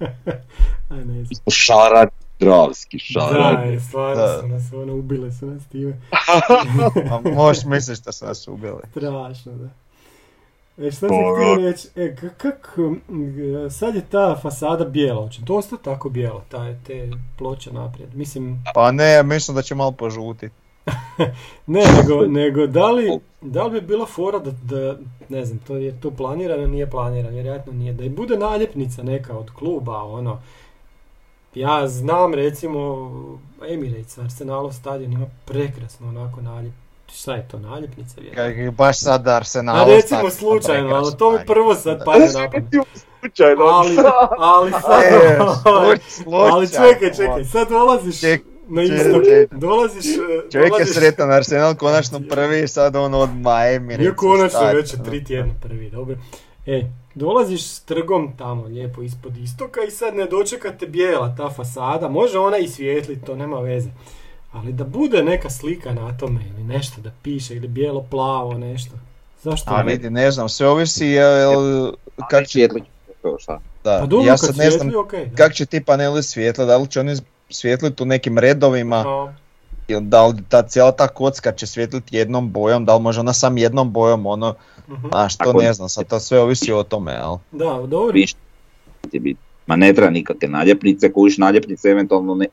Aj, ne znam. Šarad, dravski šarad. Da, je, stvarno Da. su nas, ono, ubile su nas time. A možeš misliš da su nas ubili. Strašno, da. E, šta sam htio reći, e, k- kak, sad je ta fasada bijela, hoće to ostati tako bijela, ta, te ploče naprijed, mislim, Pa ne, mislim da će malo požutit. ne, nego, nego da li, da li bi bila fora da, da, ne znam, to je to planirano, nije planirano, vjerojatno nije, da i bude naljepnica neka od kluba, ono, ja znam recimo Emirates, Arsenalov stadion ima prekrasno onako naljep, šta je to, naljepnica vjerojatno? Baš sad Arsenal. A recimo slučajno, ali to mi prvo sad pada na pamet. Slučajno. Ali, ali sad, E, ali čekaj, čekaj, sad dolaziš Ček- na istok, dolaziš, e, Čovjek je dolaziš, sretan, Arsenal konačno prvi, sad on odmah Emirates. Nije konačno već je tri tjedna prvi, dobro. E, dolaziš s trgom tamo, lijepo ispod istoka i sad ne dočekate bijela ta fasada, može ona i svijetlit, to nema veze. Ali da bude neka slika na tome ili nešto da piše ili bijelo plavo nešto. Zašto A vidi, ne znam, sve ovisi jel, kak će, To šta? da, Pa dobro, ja sad ne znam kak će ti paneli svijetla, da li će oni svijetliti u nekim redovima, A, ili da li ta cijela ta kocka će svjetliti jednom bojom, da li može ona sam jednom bojom, ono, mhm. znaš, to Tako- ne znam, sad to sve ovisi o tome, jel? Da, dobro. Ma ne treba nikakve naljepnice, kojiš naljepnice eventualno ne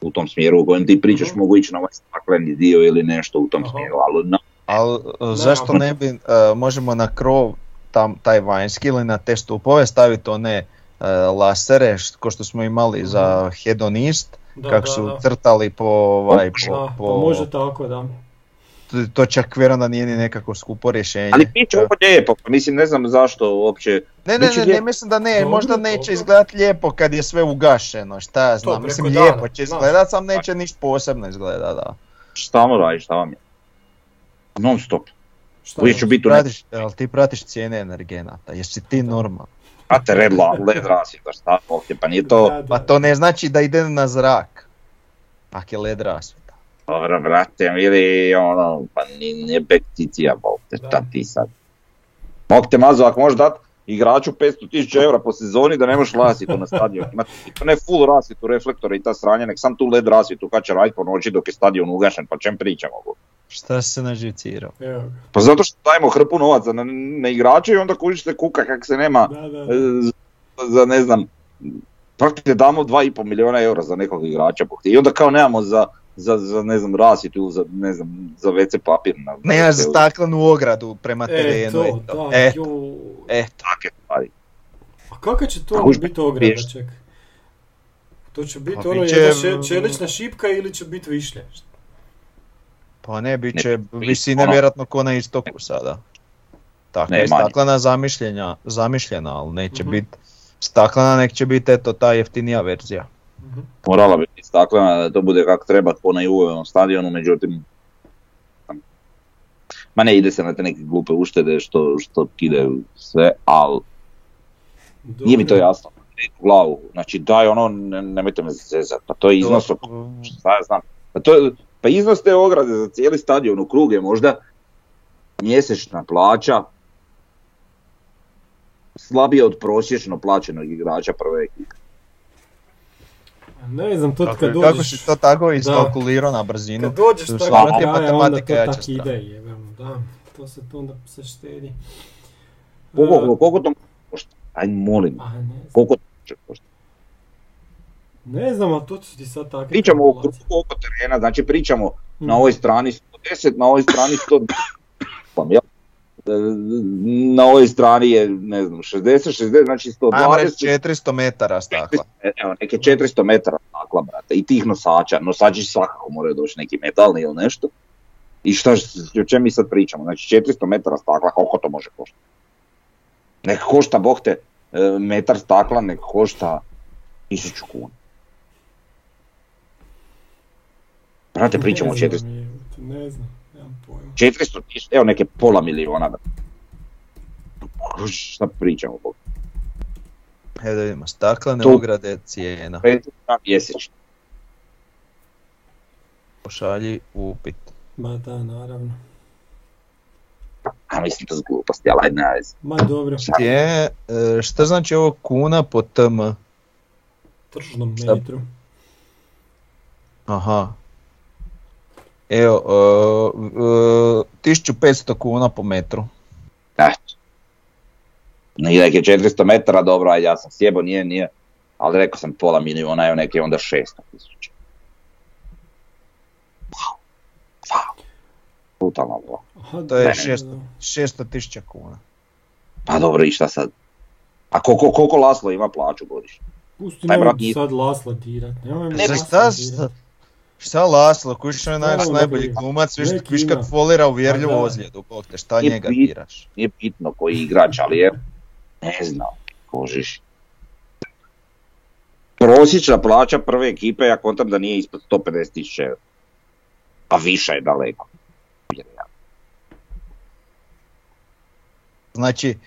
u tom smjeru u kojem ti pričaš mogu ići na ovaj stakleni dio ili nešto u tom Aha. smjeru, ali na, Ali zašto ne bi, e, možemo na krov tam, taj vanjski ili na te stupove staviti one e, lasere, št- ko što smo imali za hedonist, Da, kako da, su da. crtali po, ovaj, po, pa po- može tako, da. To- to čak vjerujem da nije ni nekako skupo rješenje. ali bit će ovo lijepo, pa mislim ne znam zašto uopće, Ne, ne, će ne, ne, mislim da ne, Dobro, možda neće dobro. izgledat lijepo kad je sve ugašeno, šta ja znam, mislim lijepo će izgledat, sam neće ništa posebno izgledat, da. stalno radiš, šta vam je? Non stop. Šta Uvijek je? ću biti u nekom, Pratiš, jel ti pratiš cijene energenata, jesi ti normalan? brate, red, la, led rasvjeta, šta ovdje, pa nije to. Pa to ne znači da ide na zrak, ako je led rasvjeta. Dobro, brate, ili ono, pa nije, nije bekticija, bog te, šta ti sad? Mog te mazo, ako možeš dat igraču 500.000 eura po sezoni da ne možeš rasvjetu na stadion, imati to ne full rasvjetu, reflektore i ta sranja, nek sam tu led rasvjetu kad će raditi po noći dok je stadion ugašen, pa čem pričamo? Šta si se naživcirao? Pa zato što dajemo hrpu novaca na, na igrače i onda kužiš se kuka kak se nema Da, da, e, da. za, za ne znam, praktično damo 2,5 milijuna eura za nekog igrača i onda kao nemamo za, za, za ne znam ili za ne znam za WC papir. Na, Ne, za staklenu ogradu prema E, terenu. to, eto. da, E, ju. eto. Takve stvari. A kakva će to biti ograda, ček? To će biti Pa ono bit jedna će- še- čelična šipka ili će biti višlje? Pa ne, bit će vi- visine ono- vjerojatno ko na istoku sada. Tako Ne, je staklena zamišljenja, zamišljena, ali neće Mhm. biti staklena, nek će biti eto ta jeftinija verzija. Morala bi biti staklena da to bude kako treba ko na Juvevom stadionu, međutim Ma ne, ide se na te neke glupe uštede što, što kidaju sve, ali nije mi to jasno. U glavu, znači daj ono, ne, nemojte me zezat, pa to je iznos šta ja znam. Pa, to, je- pa iznos te ograde za cijeli stadion u krug je možda mjesečna plaća slabije od prosječno plaćenog igrača prve ekipe. Ne znam, to Kako, kad kako dođeš... si to tako iskalkulirao na brzinu? Kad dođeš tako kraja, onda to jača tak strana. ide, jebemo, da. To se to onda se štedi. Koliko, koliko to košta? Aj molim, A, ne znam. koliko to koštati? Ne znam, ali to ti sad takve Pričamo o krugu oko terena, znači pričamo na ovoj strani 110, na ovoj strani 100. Pa ja, na ovoj strani je, ne znam, 60, 60, znači Ajmo reći 120, 400 metara stakla. evo, neke 400 metara stakla, brate, i tih nosača, nosači svakako moraju doći neki metalni ili nešto. I šta, o čem mi sad pričamo, znači 400 metara stakla, koliko to može koštati? Nek košta, bog te, e, metar stakla, nek košta 1000 kuna. Brate, pričamo o Ne znam, 400, jebote, Ne znam. 400 tisuća, evo neke pola miliona, brate. Šta pričamo, bog? Evo da vidimo, staklene Tu. ograde cijena. 5 kuna mjesečno. Pošalji upit. Ma da, naravno. A mislim to je gluposti, ali ajde. Ma dobro, Je, e, šta znači ovo kuna po tm? tržnom metru. Aha. Evo, e, e, 1500 kuna po metru. Eto. Nije neke 400 metara, dobro, ajde, ja sam sjebo, nije, nije. Ali rekao sam pola miliona, evo neke onda 600 tisuća. Wow. Wow. Brutalno. Aha, To je da, šest- da. 600 tisuća kuna. Pa dobro, i šta sad? A koliko, koliko Laslo ima plaću godišnje? Pusti nemoj brat, sad Lasla dirat, nemoj Ne, šta, šta Laslo, kuš je naš Šta on najbolji glumac, viš, viš folira uvjerljivu da. ozljedu, bog te, šta Nije njega bit- diraš? Nije bitno koji igrač, ali je, ne znam, kožiš. Prosječna plaća prve ekipe, ja kontam da nije ispod 150 tisuća eura. A više je daleko. Znači,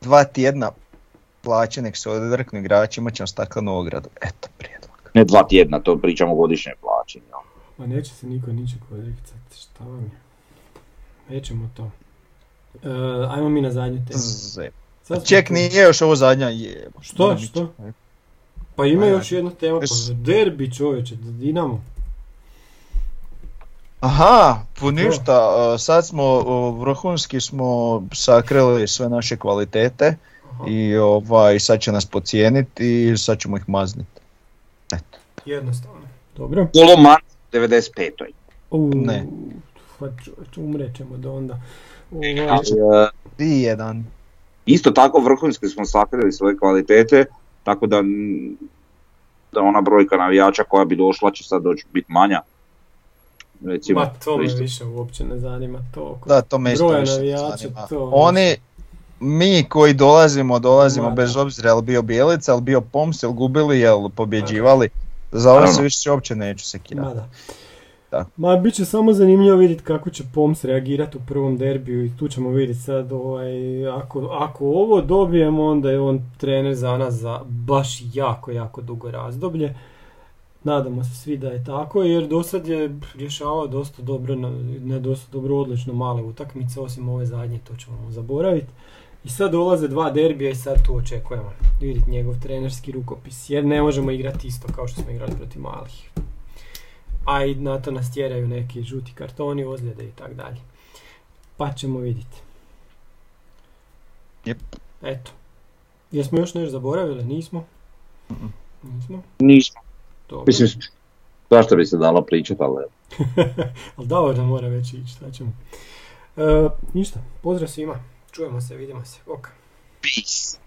dva tjedna plaće nek se odrknu igrači, imat ćemo staklenu ogradu. Eto prijedlog. Ne dva tjedna, to pričamo o godišnjoj jel? Ma neće se niko ničeg odricati, šta vam je? Nećemo to. E, ajmo mi na zadnju temu. Sad Ček, nije još ovo zadnja jebo. Što, što? Pa ima još jedna tema, pa derbi čovječe, Dinamo. Aha, pa ništa, a, sad smo, vrhunski smo sakrili sve naše kvalitete Aha, i ovaj, sad će nas pocijeniti i sad ćemo ih mazniti. Eto. jednostavno. Dobro. Koloman 95. U, Ne. Pa umret ćemo do onda. Ovaj, jedan. isto tako vrhunski smo sakrili svoje kvalitete, tako da, da ona brojka navijača koja bi došla će sad doći biti manja. Recimo, Ma to me isto- više uopće ne zanima to. Da, to me isto više navijača, zanima. to- Oni, mi koji dolazimo, dolazimo Ma, bez obzira jel bio Bijelica, jel bio Poms, jel gubili, jel pobjeđivali. Za ovo se više uopće neću se Ma da. Da. Ma bit će samo zanimljivo vidjeti kako će Poms reagirati u prvom derbiju i tu ćemo vidjeti sad ovaj, ako, ako ovo dobijemo onda je on trener za nas za baš jako, jako dugo razdoblje. Nadamo se svi da je tako jer do sad je rješavao dosta dobro, na, ne dosta dobro, odlično male utakmice osim ove zadnje, to ćemo zaboraviti. I sad dolaze dva derbija i sad tu očekujemo vidjeti njegov trenerski rukopis jer ne možemo igrati isto kao što smo igrali protiv malih a i na to nas tjeraju neki žuti kartoni, ozljede i tak dalje. Pa ćemo vidjeti. Jep. Eto. Jesmo još nešto zaboravili? Nismo? Mhm. Nismo? Nismo. Dobro. Mislim, zašto bi se dalo pričati, ali Ali nam mora već ići, šta ćemo. E, ništa, pozdrav svima. Čujemo se, vidimo se. Ok. peace.